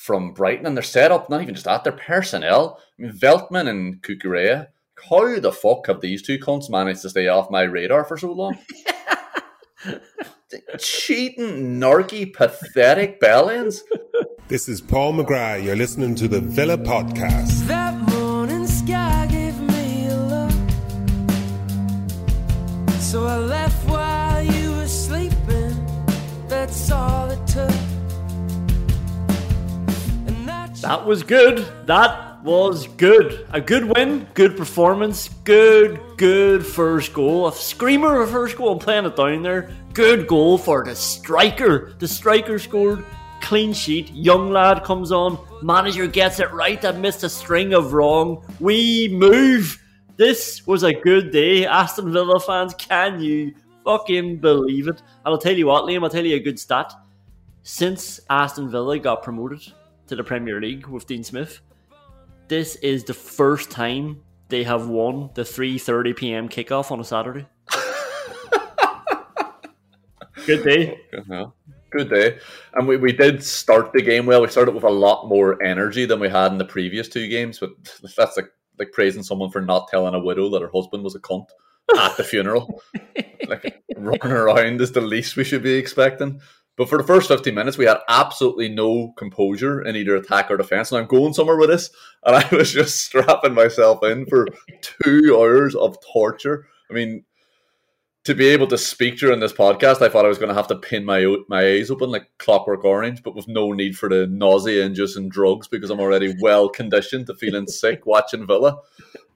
from Brighton and their setup, not even just that, their personnel. I mean, Veltman and Cucurella. How the fuck have these two cunts managed to stay off my radar for so long? Cheating, narky, pathetic bellends. This is Paul McGrath. You're listening to the Villa Podcast. That morning sky gave me a look. So I left while you were sleeping. That's all that was good. That was good. A good win, good performance, good, good first goal. A screamer of first goal. I'm playing it down there. Good goal for the striker. The striker scored. Clean sheet. Young lad comes on. Manager gets it right. I missed a string of wrong. We move. This was a good day. Aston Villa fans, can you fucking believe it? And I'll tell you what, Liam, I'll tell you a good stat. Since Aston Villa got promoted to the Premier League with Dean Smith, this is the first time they have won the 3:30 p.m. kickoff on a Saturday. Good day. Yeah, Good day. And we, we did start the game well. We started with a lot more energy than we had in the previous two games, but that's like like praising someone for not telling a widow that her husband was a cunt at the funeral. like running around is the least we should be expecting. But for the first 15 minutes, we had absolutely no composure in either attack or defence. And I'm going somewhere with this. And I was just strapping myself in for two hours of torture. I mean, to be able to speak during this podcast, I thought I was going to have to pin my my eyes open like Clockwork Orange, but with no need for the nausea inducing drugs because I'm already well conditioned to feeling sick watching Villa.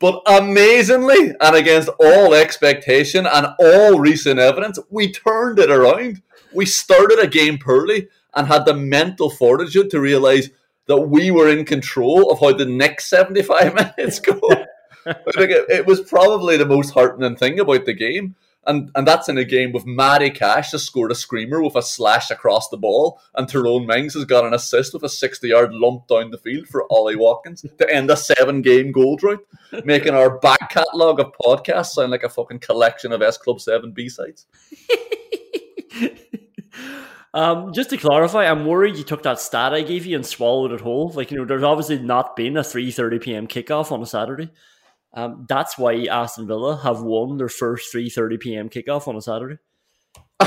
But amazingly, and against all expectation and all recent evidence, we turned it around. We started a game poorly and had the mental fortitude to realise that we were in control of how the next 75 minutes go. like it, it was probably the most heartening thing about the game. And and that's in a game with Matty Cash has scored a screamer with a slash across the ball, and Tyrone Mings has got an assist with a 60 yard lump down the field for Ollie Watkins to end a seven game goal drought, making our back catalogue of podcasts sound like a fucking collection of S Club 7 B sides. Um, just to clarify, I'm worried you took that stat I gave you and swallowed it whole. Like you know, there's obviously not been a 3:30 p.m. kickoff on a Saturday. Um, that's why Aston Villa have won their first 3:30 p.m. kickoff on a Saturday.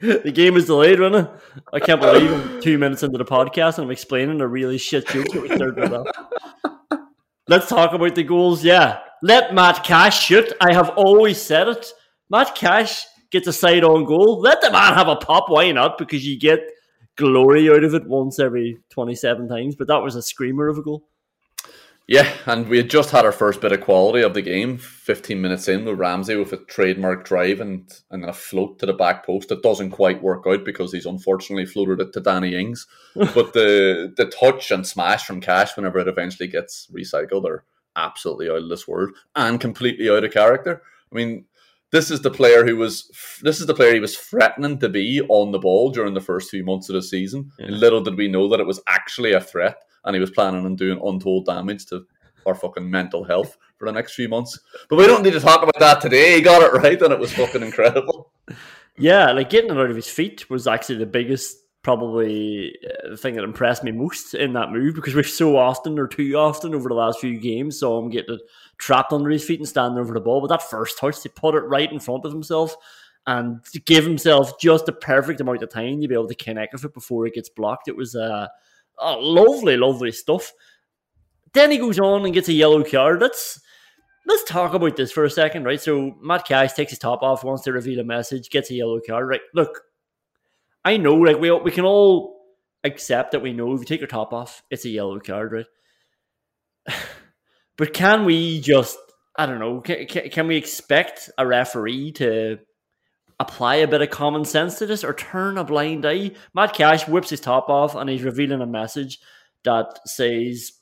the game is delayed, wasn't it? I can't believe I'm two minutes into the podcast and I'm explaining a really shit joke that we started with that. Let's talk about the goals. Yeah, let Matt Cash shoot. I have always said it. Matt Cash gets a side on goal. Let the man have a pop. Why not? Because you get glory out of it once every 27 times. But that was a screamer of a goal. Yeah, and we had just had our first bit of quality of the game, 15 minutes in with Ramsey with a trademark drive and, and a float to the back post. It doesn't quite work out because he's unfortunately floated it to Danny Ings. but the the touch and smash from Cash whenever it eventually gets recycled are, absolutely out of this world and completely out of character. I mean, this is the player who was this is the player he was threatening to be on the ball during the first few months of the season. Yeah. Little did we know that it was actually a threat, and he was planning on doing untold damage to our fucking mental health for the next few months. But we don't need to talk about that today. He got it right, and it was fucking incredible. Yeah, like getting it out of his feet was actually the biggest, probably uh, thing that impressed me most in that move because we've so often or too often over the last few games saw him get it trapped under his feet and standing over the ball. But that first touch, he put it right in front of himself and to give himself just the perfect amount of time to be able to connect with it before it gets blocked. It was uh, lovely, lovely stuff. Then he goes on and gets a yellow card. Let's let's talk about this for a second, right? So Matt Cash takes his top off, wants to reveal a message, gets a yellow card, right? Look, I know, like we we can all accept that we know if you take your top off, it's a yellow card, right? but can we just, I don't know, can, can, we expect a referee to apply a bit of common sense to this or turn a blind eye? Matt Cash whips his top off and he's revealing a message that says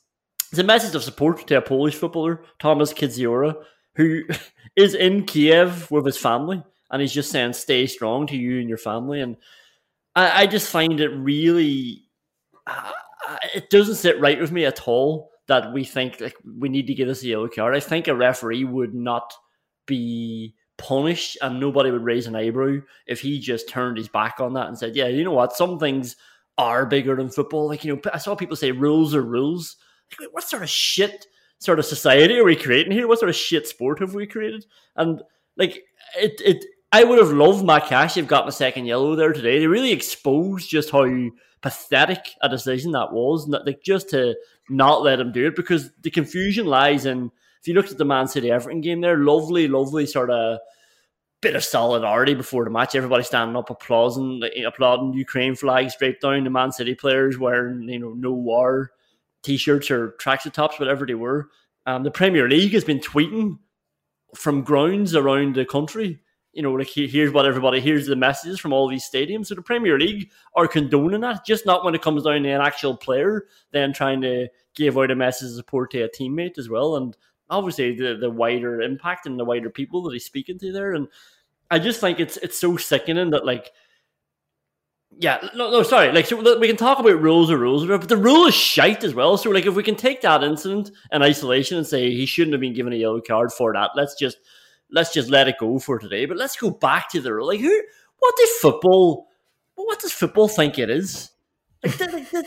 it's a message of support to a Polish footballer, Thomas Kędziora, who is in Kiev with his family, and he's just saying, "Stay strong to you and your family." And I, I just find it really, uh, it doesn't sit right with me at all that we think like we need to give us a yellow card. I think a referee would not be punished, and nobody would raise an eyebrow if he just turned his back on that and said, "Yeah, you know what? Some things are bigger than football." Like you know, I saw people say rules are rules like, what sort of shit sort of society are we creating here? What sort of shit sport have we created? And like it, it. I would have loved Matt Cash have gotten a second yellow there today. They really exposed just how pathetic a decision that was. Like just to not let him do it because the confusion lies in. If you looked at the Man City Everton game there, lovely, lovely sort of bit of solidarity before the match. Everybody standing up, applauding, applauding Ukraine flags straight down. The Man City players wearing, you know, no war t-shirts or tracksuit tops, whatever they were. Um, the Premier League has been tweeting from grounds around the country. You know, like here's what everybody here's the messages from all these stadiums. So the Premier League are condoning that, just not when it comes down to an actual player, then trying to give out a message of support to a teammate as well. And obviously the the wider impact and the wider people that he's speaking to there. And I just think it's it's so sickening that like yeah, no, no, sorry. Like, so we can talk about rules or rules, but the rule is shite as well. So, like, if we can take that incident in isolation and say he shouldn't have been given a yellow card for that, let's just let's just let it go for today. But let's go back to the rule. Like, who? What does football? What does football think it is? Like,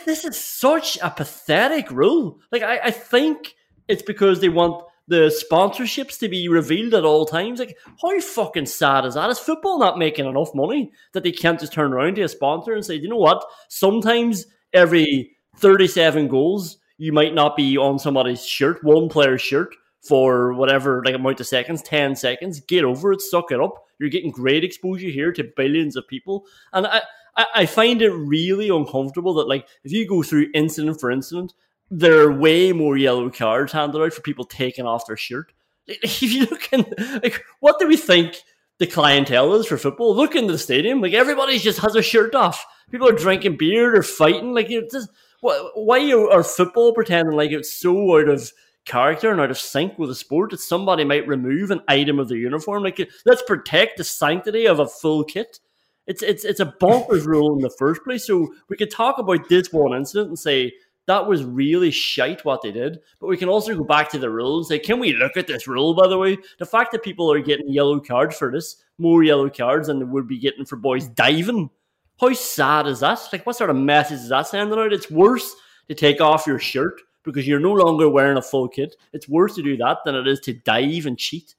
this is such a pathetic rule. Like, I, I think it's because they want the sponsorships to be revealed at all times. Like, how fucking sad is that? Is football not making enough money that they can't just turn around to a sponsor and say, you know what? Sometimes every 37 goals, you might not be on somebody's shirt, one player's shirt, for whatever like amount of seconds, 10 seconds. Get over it, suck it up. You're getting great exposure here to billions of people. And I, I, find it really uncomfortable that like if you go through incident for incident, there are way more yellow cards handed out for people taking off their shirt. If you look in, like, what do we think the clientele is for football? Look in the stadium, like everybody just has their shirt off. People are drinking beer, or fighting. Like, it's just, why are football pretending like it's so out of character and out of sync with the sport that somebody might remove an item of their uniform? Like, let's protect the sanctity of a full kit. It's it's it's a bonkers rule in the first place. So we could talk about this one incident and say that was really shite what they did. But we can also go back to the rules. Like, can we look at this rule, by the way? The fact that people are getting yellow cards for this, more yellow cards than they would be getting for boys diving. How sad is that? Like, what sort of message is that sending out? It's worse to take off your shirt because you're no longer wearing a full kit. It's worse to do that than it is to dive and cheat.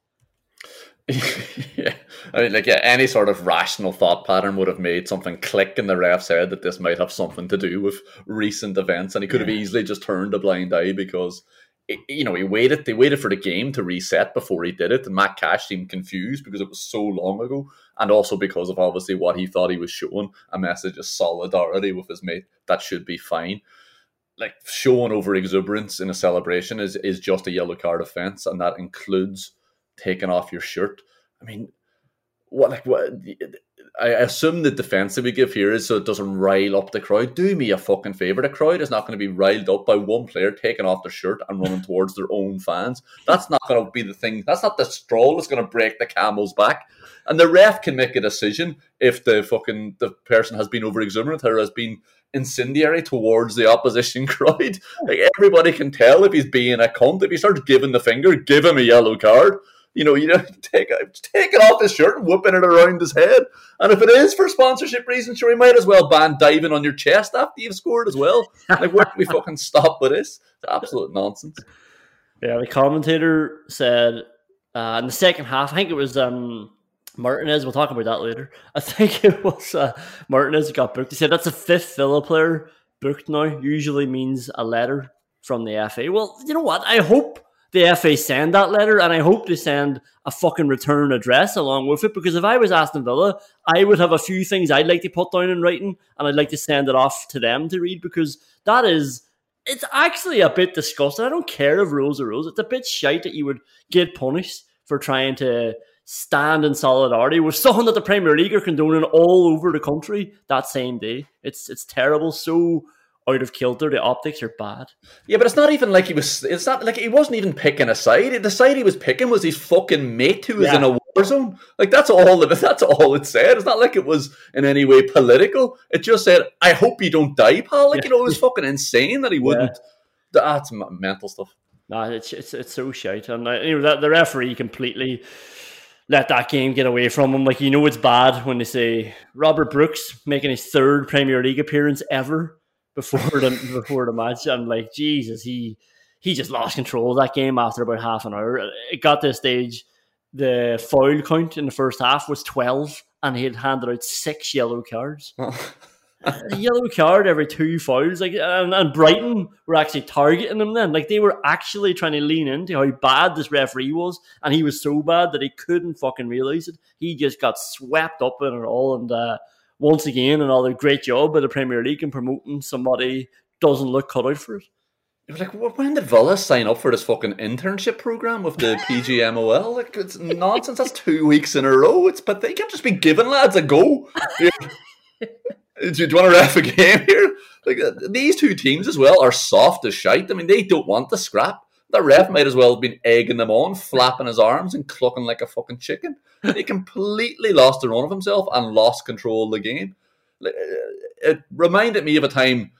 yeah, I mean, like, yeah, any sort of rational thought pattern would have made something click in the ref's head that this might have something to do with recent events, and he could have easily just turned a blind eye because, you know, he waited. They waited for the game to reset before he did it, and Matt Cash seemed confused because it was so long ago, and also because of obviously what he thought he was showing a message of solidarity with his mate. That should be fine. Like showing over exuberance in a celebration is is just a yellow card offense, and that includes taking off your shirt. I mean, what like what I assume the defense that we give here is so it doesn't rile up the crowd. Do me a fucking favor. The crowd is not going to be riled up by one player taking off their shirt and running towards their own fans. That's not going to be the thing. That's not the straw that's going to break the camel's back. And the ref can make a decision if the fucking the person has been over exuberant or has been incendiary towards the opposition crowd. Like everybody can tell if he's being a cunt. If he starts giving the finger, give him a yellow card. You know, you know, take taking off his shirt and whooping it around his head. And if it is for sponsorship reasons, sure, we might as well ban diving on your chest after you've scored as well. Like, where can we fucking stop with this? It's absolute nonsense. Yeah, the commentator said uh, in the second half, I think it was um, Martinez. We'll talk about that later. I think it was uh, Martinez got booked. He said that's the fifth Villa player booked now. Usually means a letter from the FA. Well, you know what? I hope the FA send that letter, and I hope they send a fucking return address along with it. Because if I was Aston Villa, I would have a few things I'd like to put down in writing, and I'd like to send it off to them to read because that is. It's actually a bit disgusting. I don't care if rules are rules. It's a bit shite that you would get punished for trying to stand in solidarity with someone that the Premier League are condoning all over the country that same day. It's it's terrible. So out of kilter. The optics are bad. Yeah, but it's not even like he was. It's not like he wasn't even picking a side. The side he was picking was his fucking mate who was Yeah. in a war zone. Like that's all. It, that's all it said. It's not like it was in any way political. It just said, "I hope you don't die, pal." Like you know, it was fucking insane that he wouldn't. That's mental stuff. Nah, it's it's, it's so shite. And uh, you that the referee completely let that game get away from him. Like you know it's bad when they say Robert Brooks making his third Premier League appearance ever before the before the match. I'm like Jesus, he he just lost control of that game after about half an hour. It got to a stage. The foul count in the first half was twelve, and he had handed out six yellow cards. a yellow card every two fouls. Like and, and Brighton were actually targeting him then. Like they were actually trying to lean into how bad this referee was, and he was so bad that he couldn't fucking realize it. He just got swept up in it all. And uh, once again, another great job by the Premier League in promoting somebody doesn't look cut out for it. It was like, "Wh- when did Villa sign up for this fucking internship program with the PGMOL? Like, it's nonsense. That's two weeks in a row. It's but they can't just be giving lads a go. Do, do you want to ref a game here? Like uh, these two teams as well are soft as shite. I mean, they don't want the scrap. That ref might as well have been egging them on, flapping his arms and clucking like a fucking chicken. He completely lost the run of himself and lost control of the game. Uh, It reminded me of a time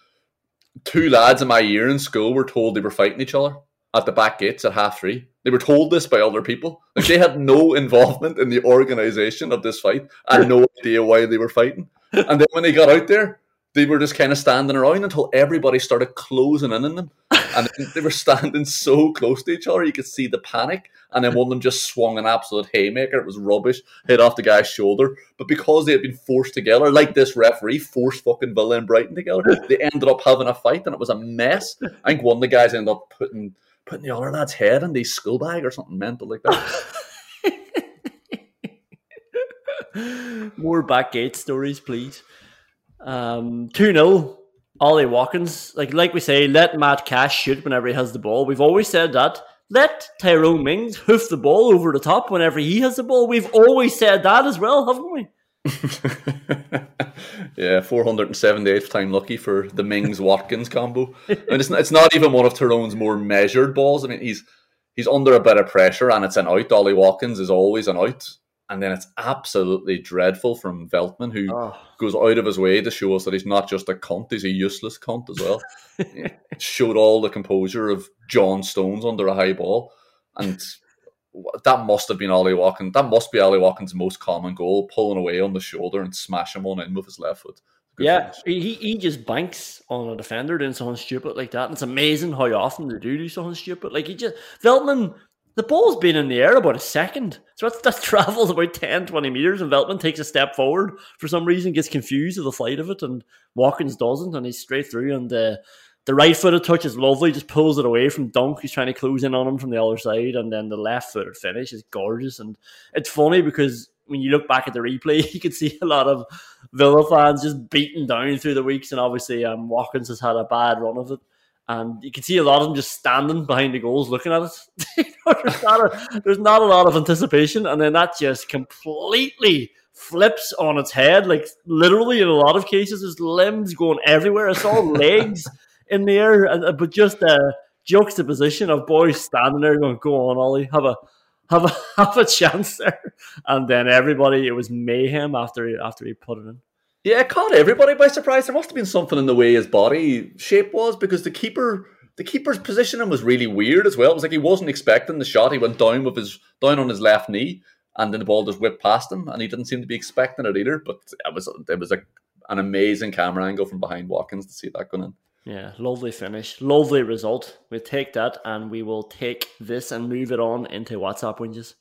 two lads in my year in school were told they were fighting each other at the back gates at half three. They were told this by other people. Like they had no involvement in the organisation of this fight and no idea why they were fighting. And then when they got out there, they were just kind of standing around until everybody started closing in on them. And they were standing so close to each other, you could see the panic. And then one of them just swung an absolute haymaker. It was rubbish, hit off the guy's shoulder. But because they had been forced together, like this referee forced fucking Villa and Brighton together, they ended up having a fight and it was a mess. I think one of the guys ended up putting putting the other lad's head in the school bag or something mental like that. More backgate stories, please. Um, 2 0. Ollie Watkins. Like like we say, let Matt Cash shoot whenever he has the ball. We've always said that. Let Tyrone Mings hoof the ball over the top whenever he has the ball. We've always said that as well, haven't we? yeah, 478th time lucky for the Mings Watkins combo. I mean, it's not, it's not even one of Tyrone's more measured balls. I mean, he's he's under a bit of pressure and it's an out. Ollie Watkins is always an out. And then it's absolutely dreadful from Veltman, who Oh. goes out of his way to show us that he's not just a cunt, he's a useless cunt as well. Showed all the composure of John Stones under a high ball. And that must have been Ollie Watkins. That must be Ollie Watkins' most common goal, pulling away on the shoulder and smashing one in with his left foot. Good yeah, finish. he, he just banks on a defender doing something stupid like that. And it's amazing how often they do do something stupid. Like he just Veltman, the ball's been in the air about a second, so that's that's travels about 10, 20 meters, and Veltman takes a step forward for some reason, gets confused with the flight of it, and Watkins doesn't, and he's straight through. And the the right footed touch is lovely, just pulls it away from Dunk, who's trying to close in on him from the other side, and then the left footed finish is gorgeous. And it's funny because when you look back at the replay, you can see a lot of Villa fans just beaten down through the weeks, and obviously um, Watkins has had a bad run of it. And you can see a lot of them just standing behind the goals looking at it. You know, there's, not a, there's not a lot of anticipation, and then that just completely flips on its head. Like literally, in a lot of cases, there's limbs going everywhere. I saw legs in the air, and- uh, but just a juxtaposition of boys standing there going, "Go on, Ollie, have a." Have a have a chance there, and then everybody it was mayhem after he after he put it in. Yeah, it caught everybody by surprise. There must have been something in the way his body shape was because the keeper, the keeper's positioning was really weird as well. It was like he wasn't expecting the shot. He went down with his down on his left knee, and then the ball just whipped past him, and he didn't seem to be expecting it either. But it was it was like an amazing camera angle from behind Watkins to see that going in. Yeah, lovely finish, lovely result. We'll take that and we will take this and move it on into WhatsApp whinges.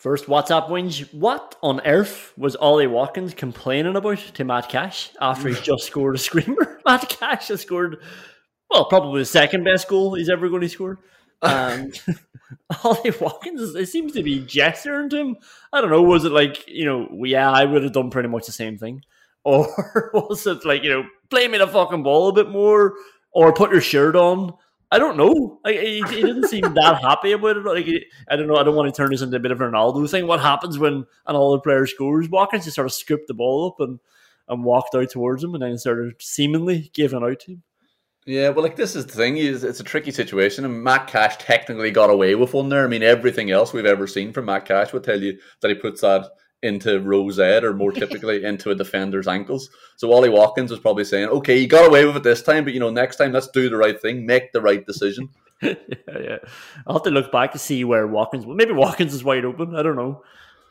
First WhatsApp whinge. What on earth was Ollie Watkins complaining about to Matt Cash after he's just scored a screamer? Matt Cash has scored, well, probably the second best goal he's ever going to score. Um, and Ollie Watkins, it seems to be gesturing to him. I don't know, was it like, you know, yeah, I would have done pretty much the same thing? Or was it like, you know, play me the fucking ball a bit more or put your shirt on? I don't know. Like, he, he didn't seem that happy about it. Like, he- I don't know. I don't want to turn this into a bit of a Ronaldo thing. What happens when an older player scores? Watkins just sort of scooped the ball up and, and walked out towards him and then started seemingly giving out to him. Yeah, well, like this is the thing. Is it's a tricky situation, and Matt Cash technically got away with one there. I mean, everything else we've ever seen from Matt Cash would tell you that he puts that into Rosette or more typically into a defender's ankles. So Ollie Watkins was probably saying, "Okay, you got away with it this time, but you know, next time let's do the right thing, make the right decision." yeah, yeah. I'll have to look back to see where Watkins. Well, maybe Watkins is wide open. I don't know.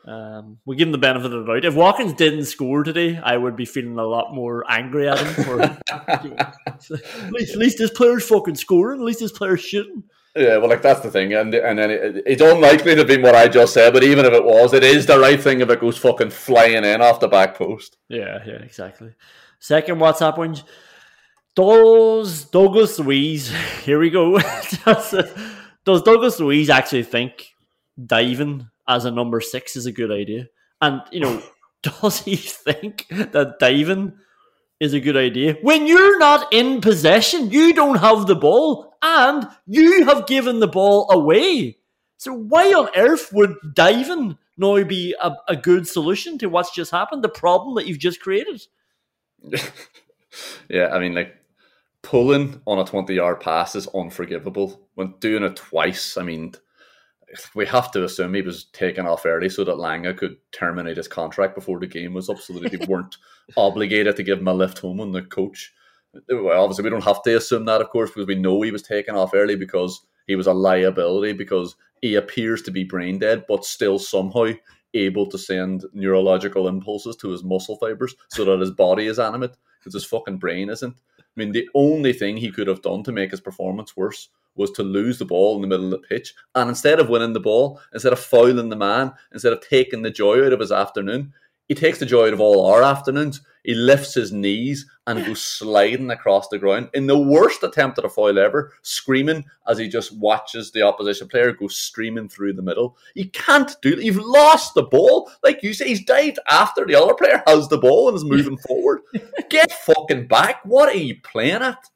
Um, we give him the benefit of the doubt. If Watkins didn't score today, I would be feeling a lot more angry at him. For, at, least, at least this player's fucking scoring. At least this player's shooting. Yeah, well, like that's the thing, and and then it, it's unlikely to be what I just said. But even if it was, it is the right thing if it goes fucking flying in off the back post. Yeah, yeah, exactly. Second WhatsApp whinge. Does Douglas Luiz, here we go. does, does Douglas Luiz actually think diving as a number six is a good idea? And, you know, does he think that diving is a good idea? When you're not in possession, you don't have the ball, and you have given the ball away. So why on earth would diving now be a, a good solution to what's just happened, the problem that you've just created? Yeah, I mean, like pulling on a twenty-yard pass is unforgivable. When doing it twice, I mean, we have to assume he was taken off early so that Langa could terminate his contract before the game was up, so that they weren't obligated to give him a lift home on the coach. Well, obviously, we don't have to assume that, of course, because we know he was taken off early because he was a liability because he appears to be brain dead, but still somehow able to send neurological impulses to his muscle fibers so that his body is animate because his fucking brain isn't. I mean, the only thing he could have done to make his performance worse was to lose the ball in the middle of the pitch. And instead of winning the ball, instead of fouling the man, instead of taking the joy out of his afternoon, he takes the joy out of all our afternoons. He lifts his knees and goes sliding across the ground in the worst attempt at a foul ever, screaming as he just watches the opposition player go streaming through the middle. He can't do that. You've lost the ball. Like you say, he's dived after the other player has the ball and is moving forward. Get fucking back. What are you playing at?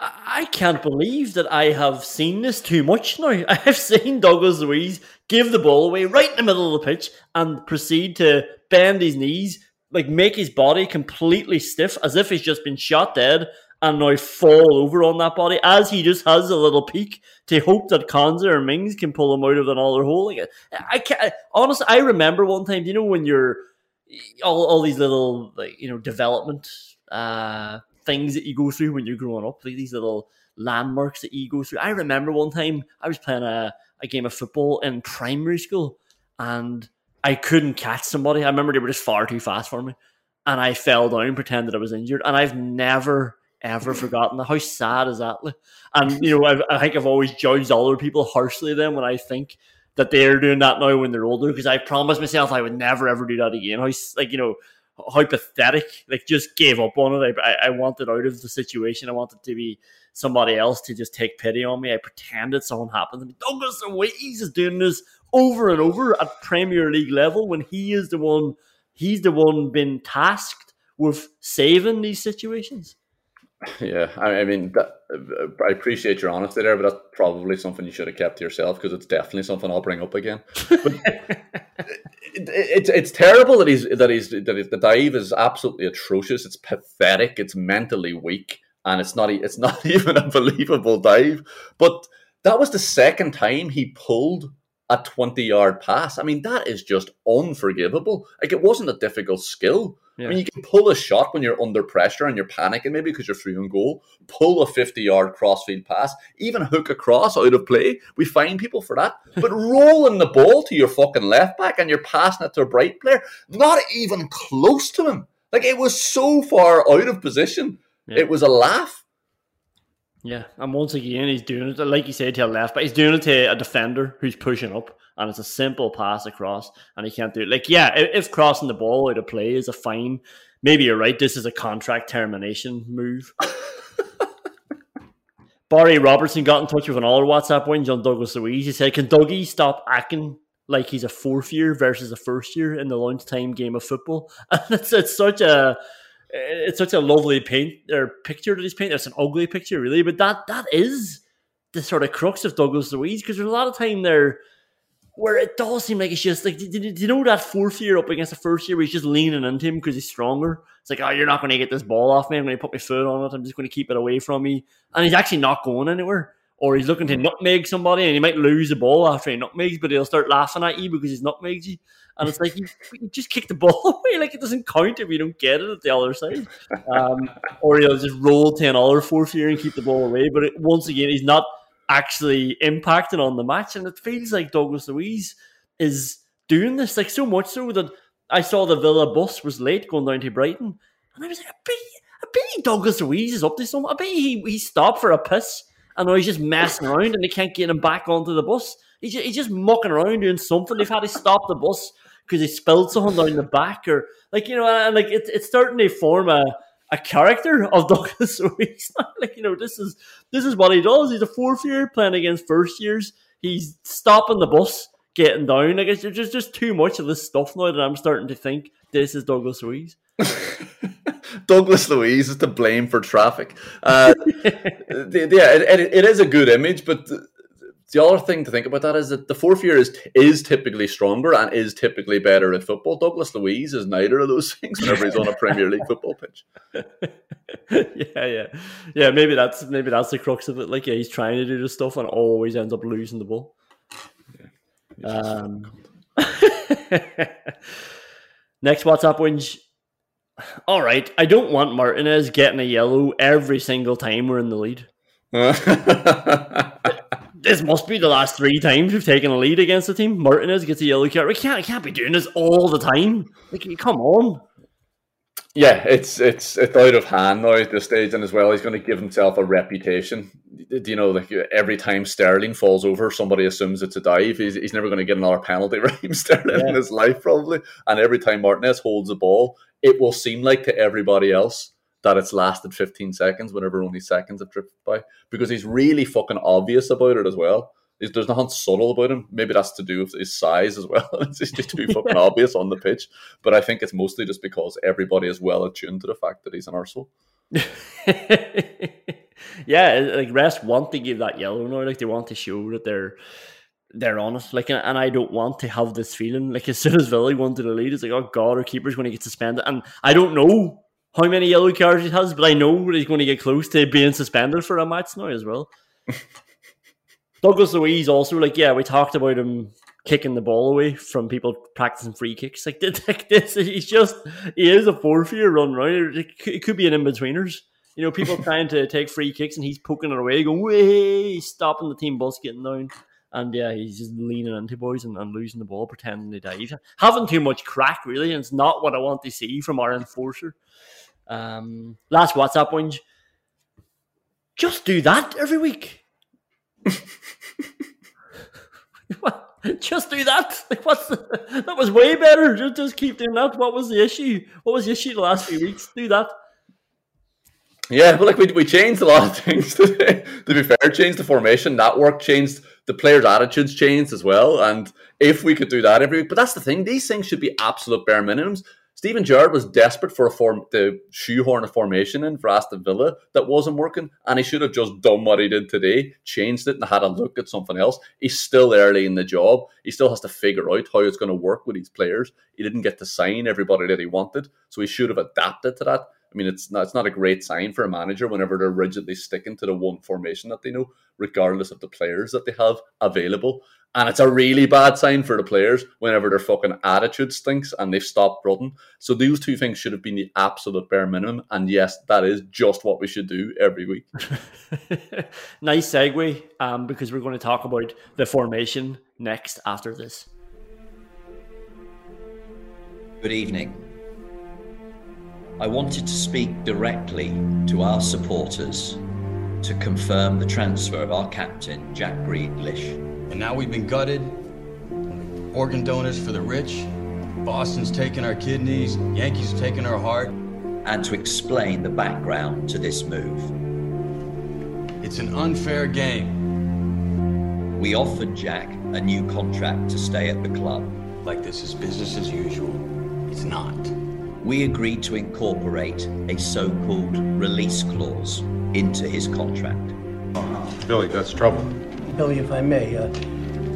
I can't believe that I have seen this too much now. I have seen Douglas Luiz give the ball away right in the middle of the pitch and proceed to bend his knees, like make his body completely stiff as if he's just been shot dead and now fall over on that body as he just has a little peek to hope that Konsa or Mings can pull him out of another hole. Like, I can't, honestly, I remember one time, you know, when you're all, all these little, like, you know, development, uh, things that you go through when you're growing up, like these little landmarks that you go through. I remember one time I was playing a, a game of football in primary school and I couldn't catch somebody. I remember they were just far too fast for me. And I fell down, pretended I was injured. And I've never, ever forgotten that. How sad is that? And, you know, I've, I think I've always judged other people harshly then when I think that they're doing that now when they're older because I promised myself I would never, ever do that again. How, like, you know, how pathetic. Like, just gave up on it. I, I, I wanted out of the situation. I wanted to be somebody else to just take pity on me. I pretended something happened to me. Douglas Luiz is doing this over and over at Premier League level when he is the one, he's the one been tasked with saving these situations. Yeah, I I mean, that, uh, I appreciate your honesty there, but that's probably something you should have kept to yourself because it's definitely something I'll bring up again. But it's it's terrible that he's that he's that he's, the dive is absolutely atrocious. It's pathetic. It's mentally weak, and it's not it's not even a believable dive. But that was the second time he pulled a twenty yard pass. I mean, that is just unforgivable. Like it wasn't a difficult skill. I mean, you can pull a shot when you're under pressure and you're panicking, maybe because you're through on goal. Pull a 50 yard crossfield pass, even hook a cross out of play. We find people for that. But rolling the ball to your fucking left back and you're passing it to a bright player, not even close to him. Like it was so far out of position. Yeah. It was a laugh. Yeah, and once again, he's doing it like you said to a left, but he's doing it to a defender who's pushing up, and it's a simple pass across, and he can't do it. Like, yeah, if, crossing the ball out of play is a fine, maybe you're right. This is a contract termination move. Barry Robertson got in touch with another WhatsApp win on Douglas Luiz. He said, "Can Dougie stop acting like he's a fourth year versus a first year in the lunchtime game of football?" And it's, it's such a it's such a lovely paint or picture that he's painted. It's an ugly picture, really, but that that is the sort of crux of Douglas Luiz because there's a lot of time there where it does seem like it's just like, do, do- do you know that fourth year up against the first year where he's just leaning into him because he's stronger? It's like, oh, you're not going to get this ball off me. I'm going to put my foot on it. I'm just going to keep it away from me. And he's actually not going anywhere. Or he's looking to nutmeg somebody and he might lose the ball after he nutmegs, but he'll start laughing at you because he's nutmegs you. And it's like, you, you just kick the ball away. Like, it doesn't count if you don't get it at the other side. Um, or he'll just roll to another fourth year and keep the ball away. But it, once again, he's not actually impacting on the match. And it feels like Douglas Luiz is doing this, like so much so that I saw the Villa bus was late going down to Brighton. And I was like, I bet, I bet Douglas Luiz is up to something. I bet he, he stopped for a piss and he's just messing around and they can't get him back onto the bus. He's just, he's just mucking around doing something. They've had to stop the bus because he spilled something down the back or like, you know, and like it, it's starting to form a, a character of Douglas Luiz. like, you know, this is this is what he does. He's a fourth year playing against first years. He's stopping the bus, getting down. Like it's just just too much of this stuff now that I'm starting to think this is Douglas Luiz. Douglas Luiz is to blame for traffic. Uh, yeah, it, it, it is a good image, but the, the other thing to think about that is that the fourth year is is typically stronger and is typically better at football. Douglas Luiz is neither of those things whenever he's on a Premier League football pitch. yeah, yeah, yeah. Maybe that's maybe that's the crux of it. Like, yeah, he's trying to do this stuff and always ends up losing the ball. Um, next WhatsApp whinge. All right, I don't want Martinez getting a yellow every single time we're in the lead. This must be the last three times we've taken a lead against the team. Martinez gets a yellow card. We can't, can't be doing this all the time. Like, come on. Yeah, it's it's it's out of hand now at this stage, and as well, he's going to give himself a reputation. Do you know, like every time Sterling falls over, somebody assumes it's a dive. He's, he's never going to get another penalty, Raheem Sterling, in his life probably. And every time Martinez holds the ball, it will seem like to everybody else that it's lasted 15 seconds, whenever only seconds have drifted by, because he's really fucking obvious about it as well. There's, there's nothing subtle about him. Maybe that's to do with his size as well. it's just too fucking obvious on the pitch. But I think it's mostly just because everybody is well attuned to the fact that he's an arsehole. Yeah, like rest want to give that yellow now. Like they want to show that they're they're honest. Like, and I don't want to have this feeling. Like as soon as Villa wanted to the lead, it's like, oh god, our keeper's going to get suspended. And I don't know how many yellow cards he has, but I know that he's going to get close to being suspended for a match now as well. Douglas Luiz also like, yeah, we talked about him kicking the ball away from people practicing free kicks. Like, like this, he's just he is a fourth year run right. It could be an in betweeners. You know, people trying to take free kicks and he's poking it away, going way, stopping the team bus getting down. And yeah, he's just leaning into boys and, and losing the ball, pretending to dive. Having too much crack, really, and it's not what I want to see from our enforcer. Um, last WhatsApp whinge. Just do that every week. Just do that. Like, what's the, that was way better. Just, just keep doing that. What was the issue? What was the issue the last few weeks? Do that. Yeah, but like we, we changed a lot of things today. to be fair, changed the formation, that worked, changed the players' attitudes, changed as well. And if we could do that every week, but that's the thing, these things should be absolute bare minimums. Steven Gerrard was desperate for a form to shoehorn a formation in for Aston Villa that wasn't working, and he should have just done what he did today, changed it, and had a look at something else. He's still early in the job. He still has to figure out how it's going to work with these players. He didn't get to sign everybody that he wanted, so he should have adapted to that. I mean, it's not, it's not a great sign for a manager whenever they're rigidly sticking to the one formation that they know, regardless of the players that they have available. And it's a really bad sign for the players whenever their fucking attitude stinks and they've stopped running. So those two things should have been the absolute bare minimum. And yes, that is just what we should do every week. nice segue, um, because we're going to talk about the formation next after this. Good evening. I wanted to speak directly to our supporters to confirm the transfer of our captain, Jack Grealish. And now we've been gutted. Organ donors for the rich. Boston's taking our kidneys. Yankees are taking our heart. And to explain the background to this move. It's an unfair game. We offered Jack a new contract to stay at the club. Like this is business as usual. It's not we agreed to incorporate a so called release clause into his contract. Billy, that's trouble. Billy, if I may, uh,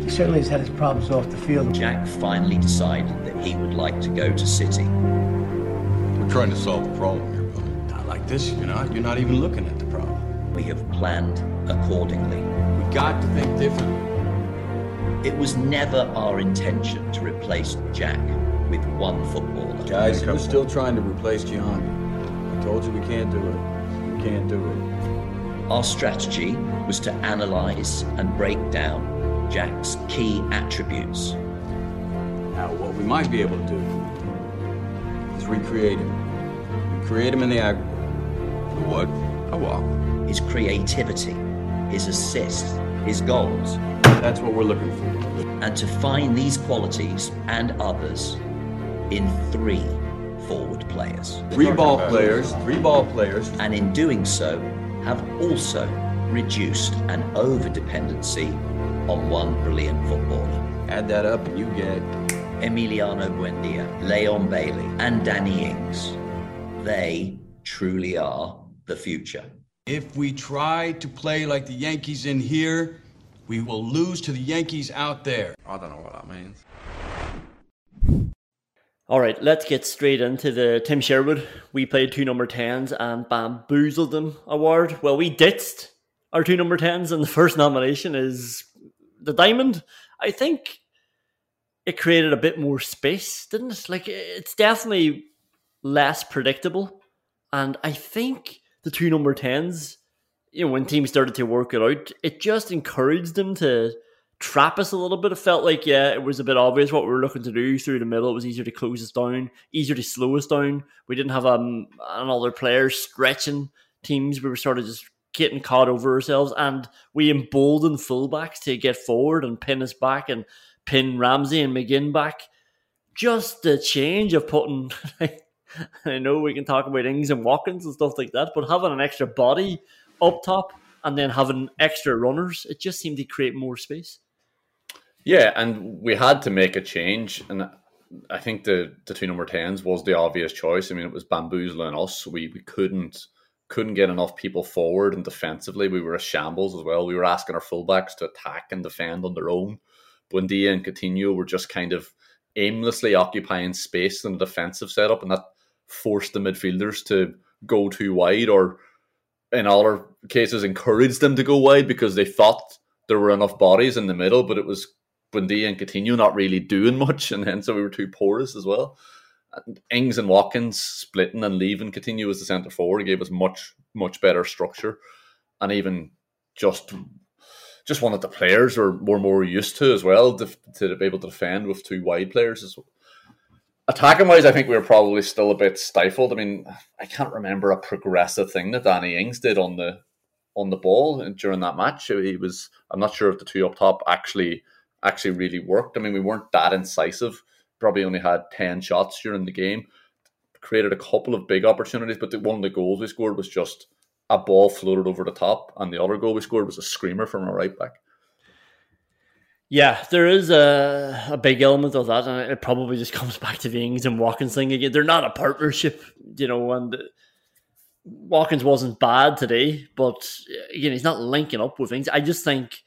he certainly has had his problems off the field. Jack finally decided that he would like to go to City. We're trying to solve the problem here, Billy. Not like this, you're not. You're not even looking at the problem. We have planned accordingly. We got to think differently. It was never our intention to replace Jack with one footballer. Guys, we're still trying to replace Giambi. I told you we can't do it. We can't do it. Our strategy was to analyze and break down Jack's key attributes. Now, what we might be able to do is recreate him. Recreate him in the aggregate. The what? A what? His creativity, his assists, his goals. That's what we're looking for. And to find these qualities and others in three forward players. Three ball players, three ball players. And in doing so, have also reduced an over dependency on one brilliant footballer. Add that up and you get Emiliano Buendia, Leon Bailey, and Danny Ings. They truly are the future. If we try to play like the Yankees in here, we will lose to the Yankees out there. I don't know what that means. All right, let's get straight into the Tim Sherwood. We played two number 10s and bamboozled them award. Well, we ditched our two number 10s, and the first nomination is the Diamond. I think it created a bit more space, didn't it? Like, it's definitely less predictable. And I think the two number 10s, you know, when teams started to work it out, it just encouraged them to trap us a little bit. It felt like, yeah, it was a bit obvious what we were looking to do through the middle. It was easier to close us down, easier to slow us down. We didn't have um, another player stretching teams. We were sort of just getting caught over ourselves, and we emboldened fullbacks to get forward and pin us back and pin Ramsey and McGinn back. Just the change of putting. I know we can talk about Ings and Watkins and stuff like that, but having an extra body up top and then having extra runners, it just seemed to create more space. Yeah, and we had to make a change, and I think the the two number tens was the obvious choice. I mean, it was bamboozling us. We we couldn't couldn't get enough people forward and defensively. We were a shambles as well. We were asking our fullbacks to attack and defend on their own. Buendia and Coutinho were just kind of aimlessly occupying space in the defensive setup, and that forced the midfielders to go too wide, or in other cases, encouraged them to go wide because they thought there were enough bodies in the middle, but it was Buendia and Coutinho not really doing much, and hence so we were too porous as well. And Ings and Watkins splitting and leaving Coutinho as the centre forward gave us much much better structure, and even just just one that the players were more more used to as well to, to be able to defend with two wide players. As Attacking wise, I think we were probably still a bit stifled. I mean, I can't remember a progressive thing that Danny Ings did on the on the ball during that match. He was I'm not sure if the two up top actually actually really worked. I mean, we weren't that incisive. Probably only had 10 shots during the game. Created a couple of big opportunities, but the, one of the goals we scored was just a ball floated over the top, and the other goal we scored was a screamer from our right back. Yeah, there is a, a big element of that, and it probably just comes back to the Ings and Watkins thing again. They're not a partnership, you know, and Watkins wasn't bad today, but again, he's not linking up with things. I just think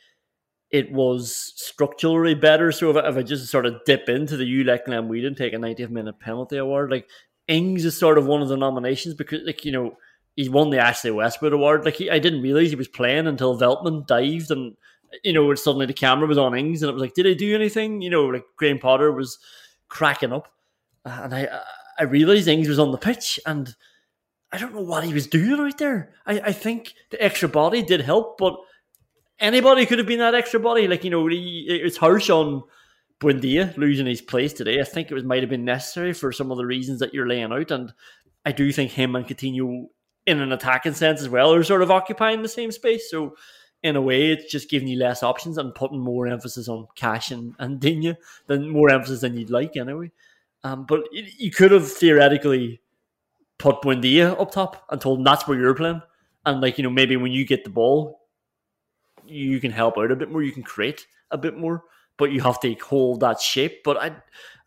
it was structurally better. So if I, if I just sort of dip into the you let Glenn Whelan take a 90th minute penalty award, like Ings is sort of one of the nominations because, like, you know, he won the Ashley Westwood award. Like, he, I didn't realize he was playing until Veltman dived and, you know, suddenly the camera was on Ings and it was like, did I do anything? You know, like Graham Potter was cracking up. Uh, and I, I realized Ings was on the pitch and I don't know what he was doing right there. I, I think the extra body did help, but anybody could have been that extra body. Like, you know, it's harsh on Buendia losing his place today. I think it was might have been necessary for some of the reasons that you're laying out. And I do think him and Coutinho, in an attacking sense as well, are sort of occupying the same space. So, in a way, it's just giving you less options and putting more emphasis on Cash and, and Digne than more emphasis than you'd like anyway. Um, but you could have theoretically put Buendia up top and told him that's where you're playing. And like, you know, maybe when you get the ball, you can help out a bit more, you can create a bit more, but you have to hold that shape. But I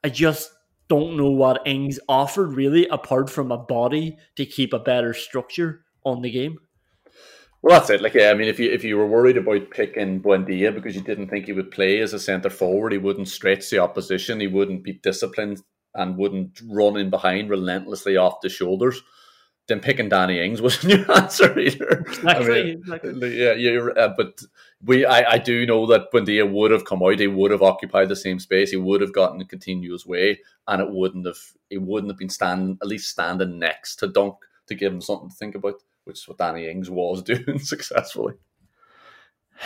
I just don't know what Ings offered really apart from a body to keep a better structure on the game. Well, that's it. Like, yeah, I mean, if you if you were worried about picking Buendia because you didn't think he would play as a centre forward, he wouldn't stretch the opposition, he wouldn't be disciplined and wouldn't run in behind relentlessly off the shoulders, then picking Danny Ings wasn't your answer either. Exactly. I mean, exactly. Yeah, you're, uh, but we, I, I do know that Buendia would have come out. He would have occupied the same space. He would have gotten a Coutinho's way, and it wouldn't have. He wouldn't have been standing at least standing next to Dunk to give him something to think about, which is what Danny Ings was doing successfully.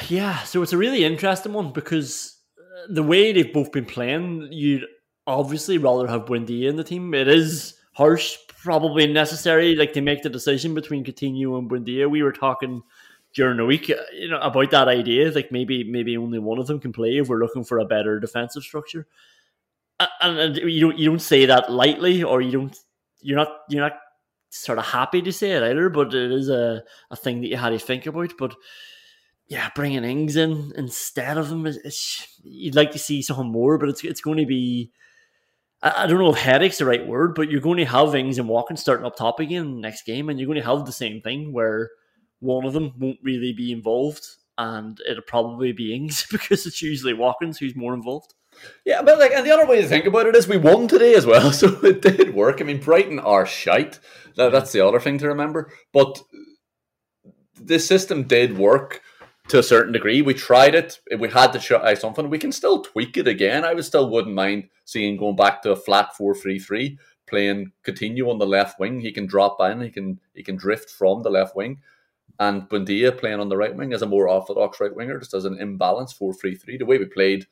Yeah, so it's a really interesting one because uh, the way they've both been playing, you'd obviously rather have Buendia in the team. It is harsh, probably necessary, like to make the decision between Coutinho and Buendia. We were talking during the week, uh, you know, about that idea. Like maybe maybe only one of them can play if we're looking for a better defensive structure. And, and you don't you don't say that lightly, or you don't you're not you're not sort of happy to say it either. But it is a a thing that you had to think about. But yeah, bringing Ings in instead of him you'd like to see something more, but it's it's going to be I, don't know if headache's the right word, but you're going to have Ings and Watkins starting up top again next game, and you're going to have the same thing where one of them won't really be involved, and it'll probably be Ings because it's usually Watkins who's more involved. Yeah, but like, and the other way to think about it is we won today as well, so it did work. I mean, Brighton are shite. That, that's the other thing to remember. But the system did work to a certain degree. We tried it. We had to try something, we can still tweak it again. I would still wouldn't mind seeing going back to a flat four three three, playing Coutinho on the left wing. He can drop in. He can he can drift from the left wing, and Buendia playing on the right wing as a more orthodox right winger, just as an imbalance four three three. The way we played